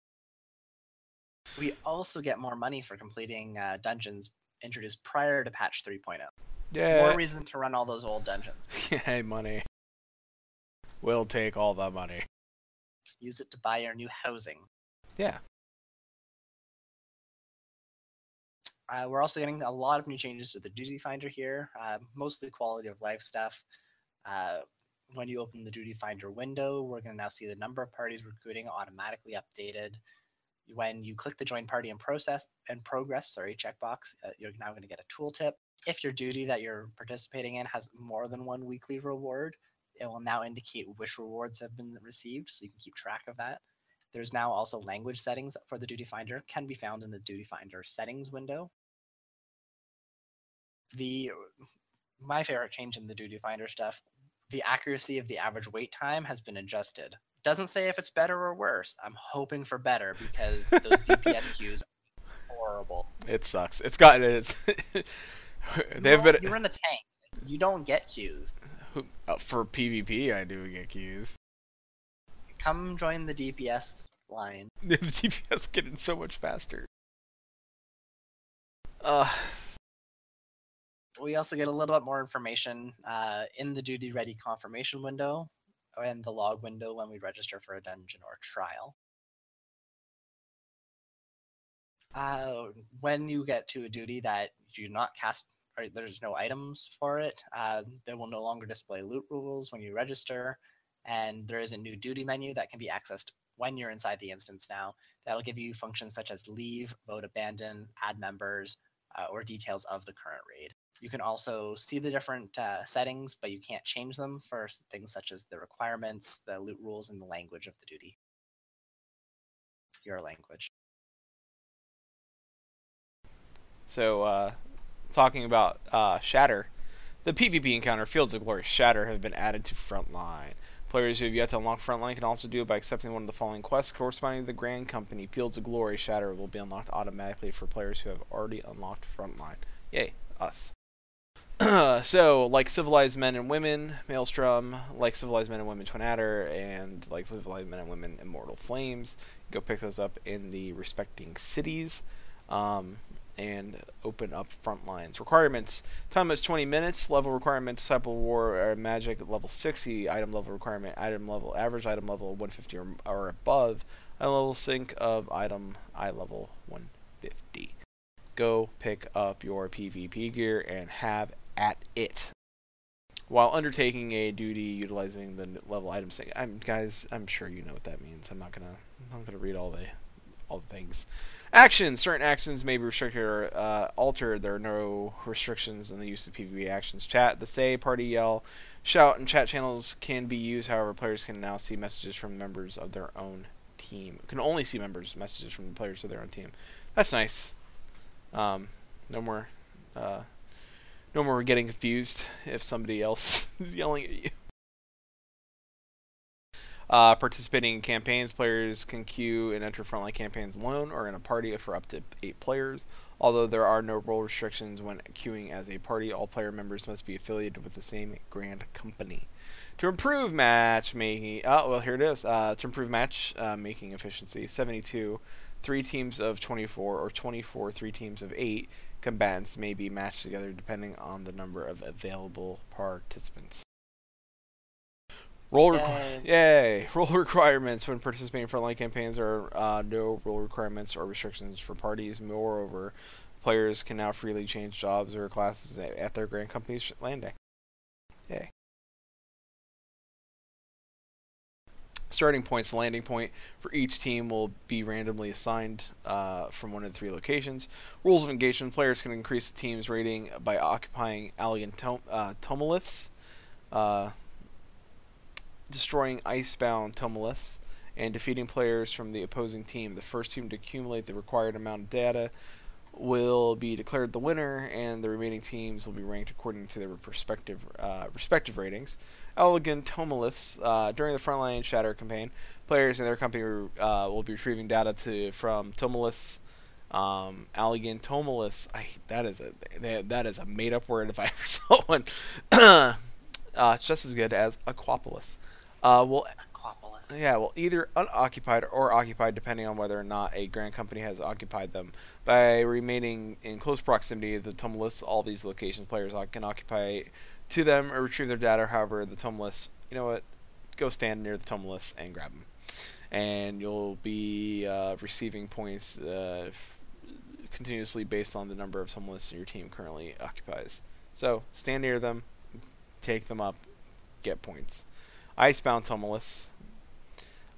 We also get more money for completing uh, dungeons introduced prior to patch 3.0. Yeah. More reason to run all those old dungeons. Yay, money. We'll take all the money. Use it to buy your new housing. Yeah. Uh, we're also getting a lot of new changes to the duty finder here, uh, mostly quality of life stuff. Uh, when you open the duty finder window, we're going to now see the number of parties recruiting automatically updated. When you click the join party and process and progress, sorry, checkbox, uh, you're now going to get a tooltip. If your duty that you're participating in has more than one weekly reward, it will now indicate which rewards have been received, so you can keep track of that. There's now also language settings for the duty finder, can be found in the duty finder settings window the my favorite change in the duty finder stuff the accuracy of the average wait time has been adjusted doesn't say if it's better or worse i'm hoping for better because those dps queues are horrible It sucks. It's gotten it's. They've been you're in the tank you don't get queues uh, for PvP. I do get queues. come join the dps line The DPS getting so much faster. Uh, we also get a little bit more information uh, in the duty ready confirmation window and the log window when we register for a dungeon or trial. Uh, when you get to a duty that you do not cast, or there's no items for it, uh, they will no longer display loot rules when you register, and there is a new duty menu that can be accessed when you're inside the instance now. That'll give you functions such as leave, vote abandon, add members, uh, or details of the current raid. You can also see the different uh, settings, but you can't change them for things such as the requirements, the loot rules, and the language of the duty. Your language. so uh, talking about uh, Shatter, the PvP encounter Fields of Glory Shatter have been added to Frontline. Players who have yet to unlock Frontline can also do it by accepting one of the following quests corresponding to the Grand Company. Fields of Glory Shatter will be unlocked automatically for players who have already unlocked Frontline. Yay, us. so, like Civilized Men and Women, Maelstrom, like Civilized Men and Women Twin Adder, and like Civilized Men and Women Immortal Flames, go pick those up in the respecting cities. Um, and open up front lines. Requirements: time is 20 minutes. Level requirements: Disciple War or Magic level 60. Item level requirement: item level average item level 150 or, or above. Item level sync of item eye level 150. Go pick up your PvP gear and have at it. While undertaking a duty utilizing the level item sync, I'm guys, I'm sure you know what that means. I'm not gonna, I'm not gonna read all the, all the things. Actions. Certain actions may be restricted or uh, altered. There are no restrictions on the use of PvP actions. Chat, the say, party yell, shout, and chat channels can be used. However, players can now see messages from members of their own team. Can only see members' messages from the players of their own team. That's nice. Um, no more, uh, no more getting confused if somebody else is yelling at you. Uh, participating in campaigns, players can queue and enter frontline campaigns alone or in a party for up to eight players. Although there are no role restrictions when queuing as a party, all player members must be affiliated with the same grand company. To improve matchmaking, oh well, here it is. Uh, to improve match uh, making efficiency, 72, three teams of 24 or 24, three teams of eight combatants may be matched together depending on the number of available participants. Role requ- Yay! Role requirements when participating in frontline campaigns are uh, no role requirements or restrictions for parties. Moreover, players can now freely change jobs or classes at, at their grand company's landing. Yay! Starting points, landing point for each team will be randomly assigned uh, from one of the three locations. Rules of engagement: players can increase the team's rating by occupying alien tom- uh, tomeliths. Uh, destroying icebound tomeliths and defeating players from the opposing team. The first team to accumulate the required amount of data will be declared the winner, and the remaining teams will be ranked according to their respective uh, respective ratings. Elegant tomeliths uh, during the frontline shatter campaign, players and their company uh, will be retrieving data to from tomeliths. Um, Allagan tomoliths. I that is a that, that is a made up word if I ever saw one. uh, it's just as good as Aquapolis. Uh, will Yeah, well, either unoccupied or occupied, depending on whether or not a grand company has occupied them. By remaining in close proximity the tumulus, all these locations players can occupy to them or retrieve their data. However, the tumulus, you know what, go stand near the tumulus and grab them, and you'll be uh, receiving points uh, f- continuously based on the number of tumulus your team currently occupies. So stand near them, take them up, get points. Icebound tumulus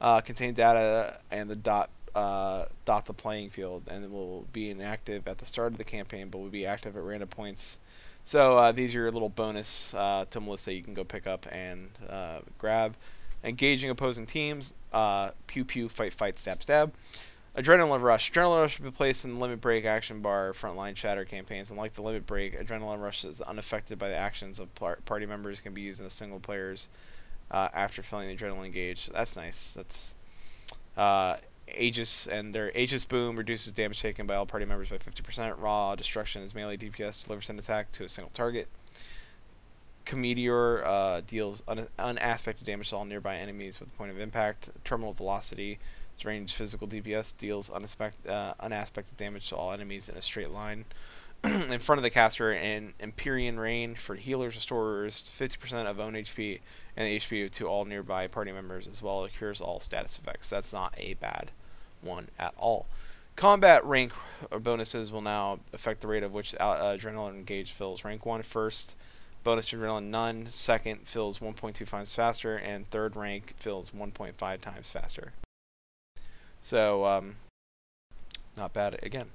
uh, contain data and the dot uh, dot the playing field, and it will be inactive at the start of the campaign, but will be active at random points. So uh, these are your little bonus uh, tumulus that you can go pick up and uh, grab. Engaging opposing teams, uh, pew pew, fight fight, stab stab. Adrenaline Rush. Adrenaline Rush will be placed in the Limit Break action bar frontline shatter campaigns. And like the Limit Break, Adrenaline Rush is unaffected by the actions of par- party members, can be used in a single player's uh, after filling the adrenaline gauge. That's nice. That's uh, Aegis and their Aegis Boon reduces damage taken by all party members by 50%. Raw destruction is melee DPS delivers an attack to a single target. Cometeor uh, deals un- unaspected damage to all nearby enemies with point of impact. Terminal velocity, range physical DPS deals unaspect- uh, unaspected damage to all enemies in a straight line. in front of the caster, and Empyrean Rain for healers restores 50% of own HP and HP to all nearby party members, as well as cures all status effects. That's not a bad one at all. Combat rank bonuses will now affect the rate of which uh, adrenaline gauge fills. Rank 1 first, bonus to adrenaline none. Second fills 1.2 times faster, and third rank fills 1.5 times faster. So, um, not bad again.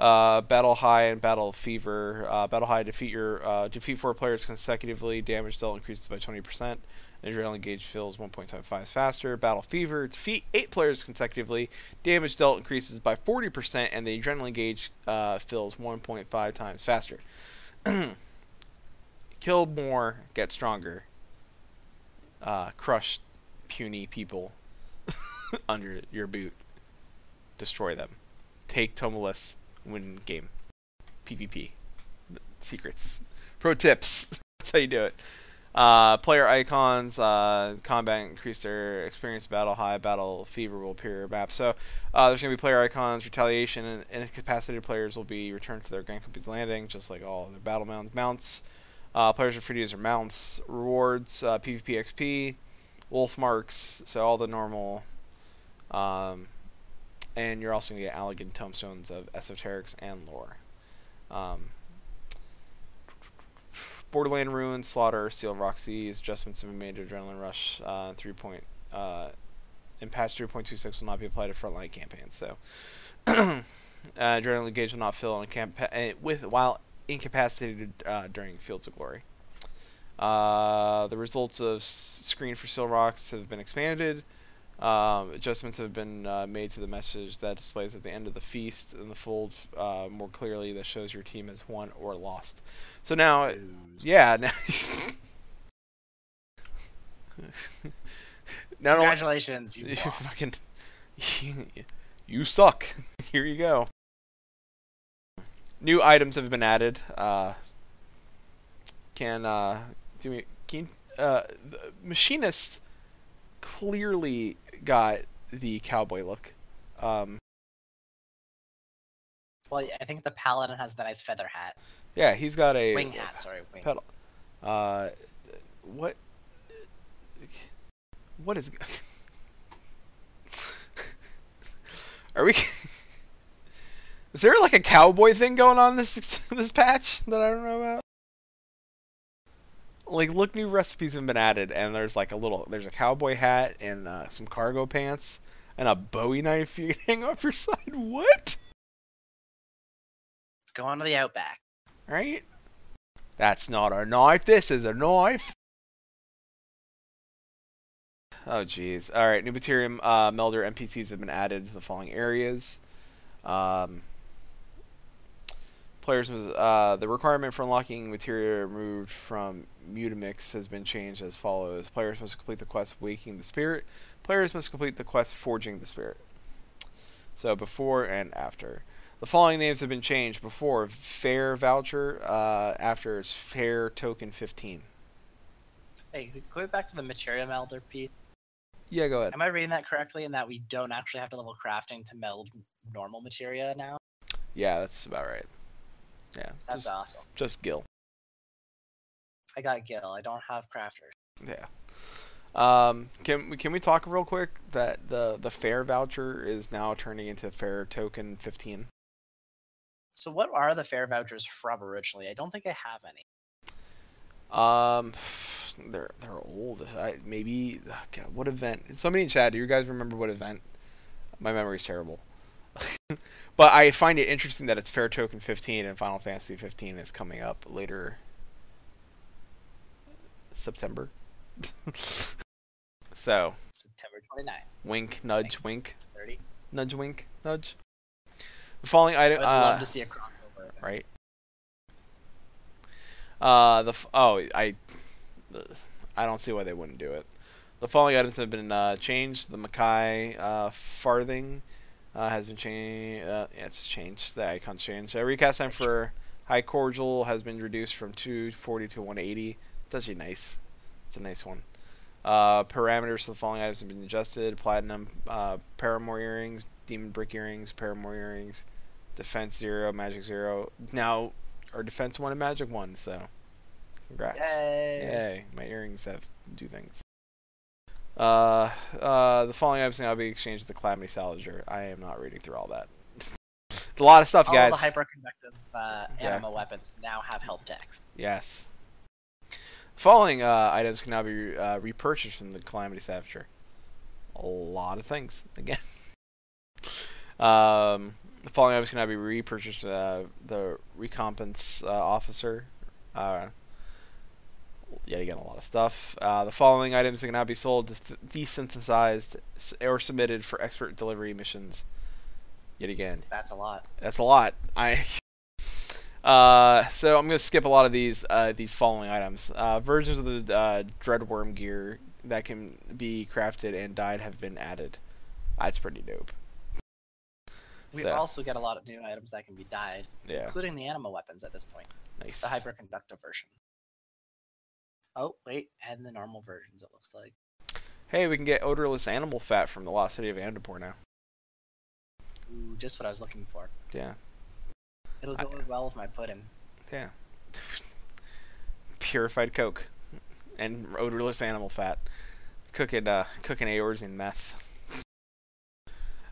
Uh, Battle High and Battle Fever. Uh, Battle High defeat your uh, defeat four players consecutively. Damage dealt increases by 20%. Adrenaline gauge fills 1.25 faster. Battle Fever defeat eight players consecutively. Damage dealt increases by 40%, and the adrenaline gauge uh, fills 1.5 times faster. Kill more, get stronger. Uh, crush puny people under your boot. Destroy them. Take Tumulus win game. PvP. Secrets. Pro tips. That's how you do it. Uh, player icons, uh, combat increase their experience, battle high, battle fever will appear map. So uh, there's going to be player icons, retaliation, and incapacitated players will be returned to their Grand Company's Landing, just like all their battle mounts. Mounts, uh, players are free to use their mounts. Rewards, uh, PvP XP, wolf marks, so all the normal um, and you're also going to get Allagan tomestones of esoterics and lore. Um, Borderland Ruins, Slaughter, Seal Rock Seize, adjustments been made to Adrenaline Rush. Uh, 3 point, uh, in patch 3.26 will not be applied to frontline campaigns. So, uh, Adrenaline Gauge will not fill in campa- with while incapacitated uh, during Fields of Glory. Uh, the results of screen for Seal Rocks have been expanded. Um, adjustments have been uh, made to the message that displays at the end of the feast in the fold uh, more clearly that shows your team has won or lost. So now, yeah, now not congratulations, only, you, you suck. Here you go. New items have been added. Uh, can uh, do we can uh, machinists clearly got the cowboy look. Um, well, I think the paladin has the nice feather hat. Yeah, he's got a wing hat. Sorry, wing. Pedal. Uh, what? What is? Are we? Is there like a cowboy thing going on this this patch that I don't know about? Like look new recipes have been added and there's like a little there's a cowboy hat and uh, some cargo pants and a bowie knife you can hang off your side. What? Go on to the outback. Right? That's not a knife. This is a knife. Oh jeez. All right. New material uh, melder npcs have been added to the following areas. Um, players uh, the requirement for unlocking materia removed from Mutamix has been changed as follows: Players must complete the quest Waking the Spirit. Players must complete the quest Forging the Spirit. So before and after. The following names have been changed before Fair Voucher, uh, after it's Fair Token 15. Hey, go back to the Materia Melder, Pete. Yeah, go ahead. Am I reading that correctly? In that we don't actually have to level crafting to meld normal materia now? Yeah, that's about right. Yeah, That's just awesome. just Gil. I got Gil. I don't have crafters. Yeah. Um, can we can we talk real quick that the the fair voucher is now turning into fair token 15? So what are the fair vouchers from originally? I don't think I have any. Um, they're they're old. I, maybe God, what event? Somebody in chat. Do you guys remember what event? My memory's terrible. but I find it interesting that it's Fair Token 15 and Final Fantasy 15 is coming up later September. so, September 29th, wink, nudge, wink, 30. nudge, wink, nudge. The following item. I'd item. love Uh, to see a crossover. right? Uh, the f- oh I, I don't see why they wouldn't do it. The following items have been uh, changed. The Makai uh, farthing uh, has been changed. Uh, yeah, it's changed. The icon's changed. Uh, recast time for High Cordial has been reduced from 240 to 180. It's actually nice. It's a nice one. Uh, parameters for the following items have been adjusted: platinum, uh, Paramore earrings, demon brick earrings, Paramore earrings, defense zero, magic zero. Now, our defense one and magic one. So, congrats! Yay! Yay! My earrings have do things. Uh, uh, the following items now be exchanged with the Calamity Salvager. I am not reading through all that. It's a lot of stuff, All guys. All the hyperconductive uh, Yeah. anima weapons now have help decks. Yes. Following uh, items can now be uh, repurchased from the Calamity Salvager. A lot of things again. um, the following items can now be repurchased. Uh, the recompense uh, officer. Uh, yet again, a lot of stuff. Uh, the following items can now be sold, th- desynthesized, s- or submitted for expert delivery missions. Yet again, That's a lot. that's a lot. I uh, so I'm gonna skip a lot of these uh, these following items. Uh, versions of the uh, Dreadworm gear that can be crafted and dyed have been added. That's pretty dope. We So, also get a lot of new items that can be dyed, yeah, including the anima weapons at this point. nice. The hyperconductive version. Oh, wait, and the normal versions, it looks like. Hey, we can get odorless animal fat from the lost city of Amdapor now. Ooh, just what I was looking for. Yeah, It'll I- go well with my pudding. yeah. Purified Coke and odorless animal fat. Cooking uh, cooking Eorzean meth.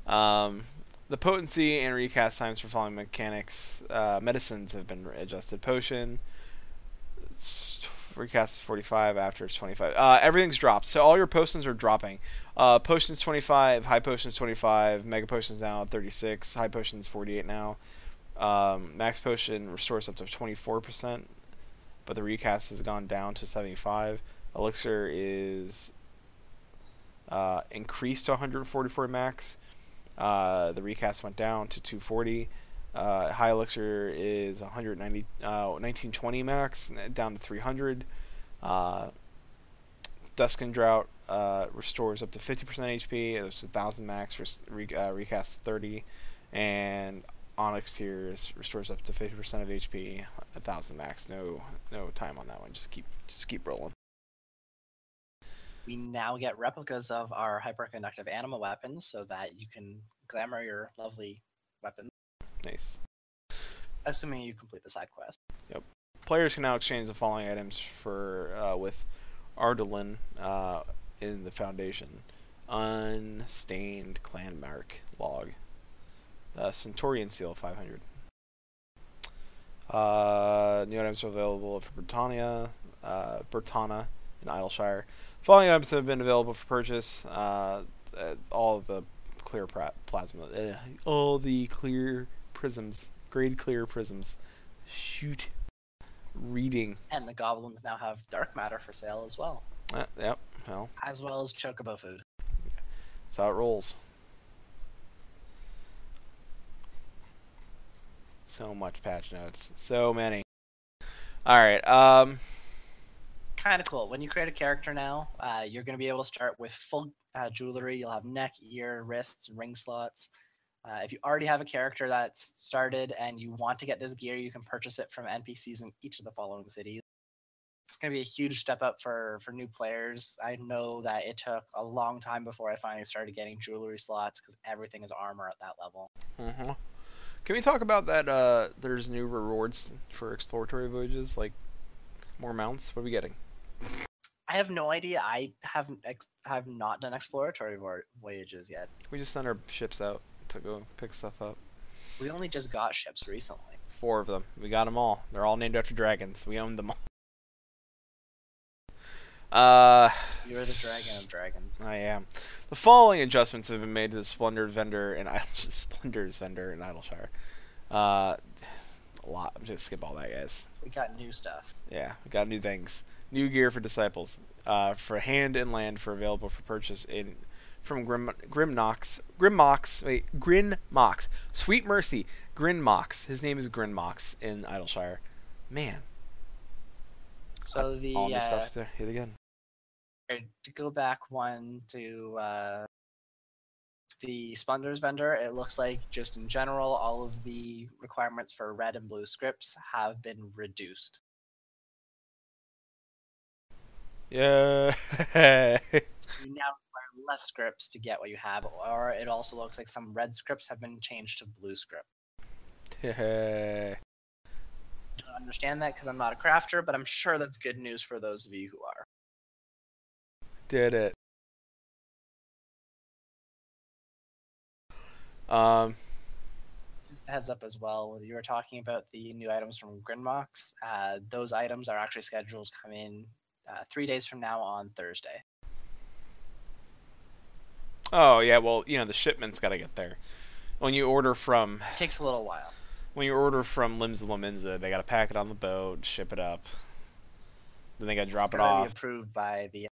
Um, the potency and recast times for following mechanics uh, medicines have been adjusted. Potion recast is 45 after it's 25. Uh, everything's dropped, so all your potions are dropping. Uh, potions 25, high potions 25, mega potions now 36, high potions 48 now. Um, max potion restores up to 24%, but the recast has gone down to 75. Elixir is uh, increased to 144 max. Uh, the recast went down to 240. Uh, high elixir is 190, uh, 1920 max, down to 300. Uh, Dusk and Drought uh, restores up to 50% HP. It's 1000 max. Re- uh, recast 30, and Onyx Tears restores up to 50% of HP. A 1000 max. No, no time on that one. Just keep, just keep rolling. We now get replicas of our hyperconductive anima weapons so that you can glamour your lovely weapon, Nice. assuming you complete the side quest. Yep. Players can now exchange the following items for uh, with Ardalin uh, in the Foundation: unstained clan mark log, uh, Centurio seal 500. Uh, new items are available for Britannia, uh, Britannia, and Idyllshire. Following items have been available for purchase. Uh, uh, all of the clear pra- plasma, uh, all the clear prisms, grade clear prisms. Shoot reading. And the goblins now have dark matter for sale as well, yep. Well, as well as chocobo food. that's how it rolls. So much patch notes. So many. All right. Um. Kind of cool. When you create a character now, uh, you're going to be able to start with full uh, jewelry. You'll have neck, ear, wrists, ring slots. Uh, if you already have a character that's started and you want to get this gear, you can purchase it from NPCs in each of the following cities. it's going to be a huge step up for for new players. I know that it took a long time before I finally started getting jewelry slots because everything is armor at that level. Mm hmm Can we talk about that? Uh, there's new rewards for exploratory voyages, like more mounts. What are we getting? I have no idea. I haven't ex- have not done exploratory vo- voyages yet. We just sent our ships out to go pick stuff up. We only just got ships recently. Four of them. We got them all. They're all named after dragons. We owned them all. Uh, You're the dragon of dragons. I am. The following adjustments have been made to the Splendor vendor and Idle Splendor's vendor in Idyllshire. Uh, a lot. I'm just gonna skip all that, guys. We got new stuff. Yeah, we got new things. New gear for disciples. Uh, for hand and land for available for purchase in from Grim Grimnox Grimmox wait Grinmox Sweet Mercy Grinmox. His name is Grinmox in Idyllshire. Man, So the all uh, stuff to hit again. To go back one to uh, the Splendors vendor, it looks like just in general, all of the requirements for red and blue scripts have been reduced. Yeah. You now require less scripts to get what you have, or it also looks like some red scripts have been changed to blue script. I don't understand that because I'm not a crafter, but I'm sure that's good news for those of you who are. Did it. Um, Just a heads up as well, you were talking about the new items from Grinmox. Uh, those items are actually scheduled to come in uh, three days from now on Thursday. oh yeah, well, you know, the shipment's got to get there. When you order from It takes a little while. when you order from Limbs of Laminza, they got to pack it on the boat, ship it up. Then they got to drop It's it off. approved by the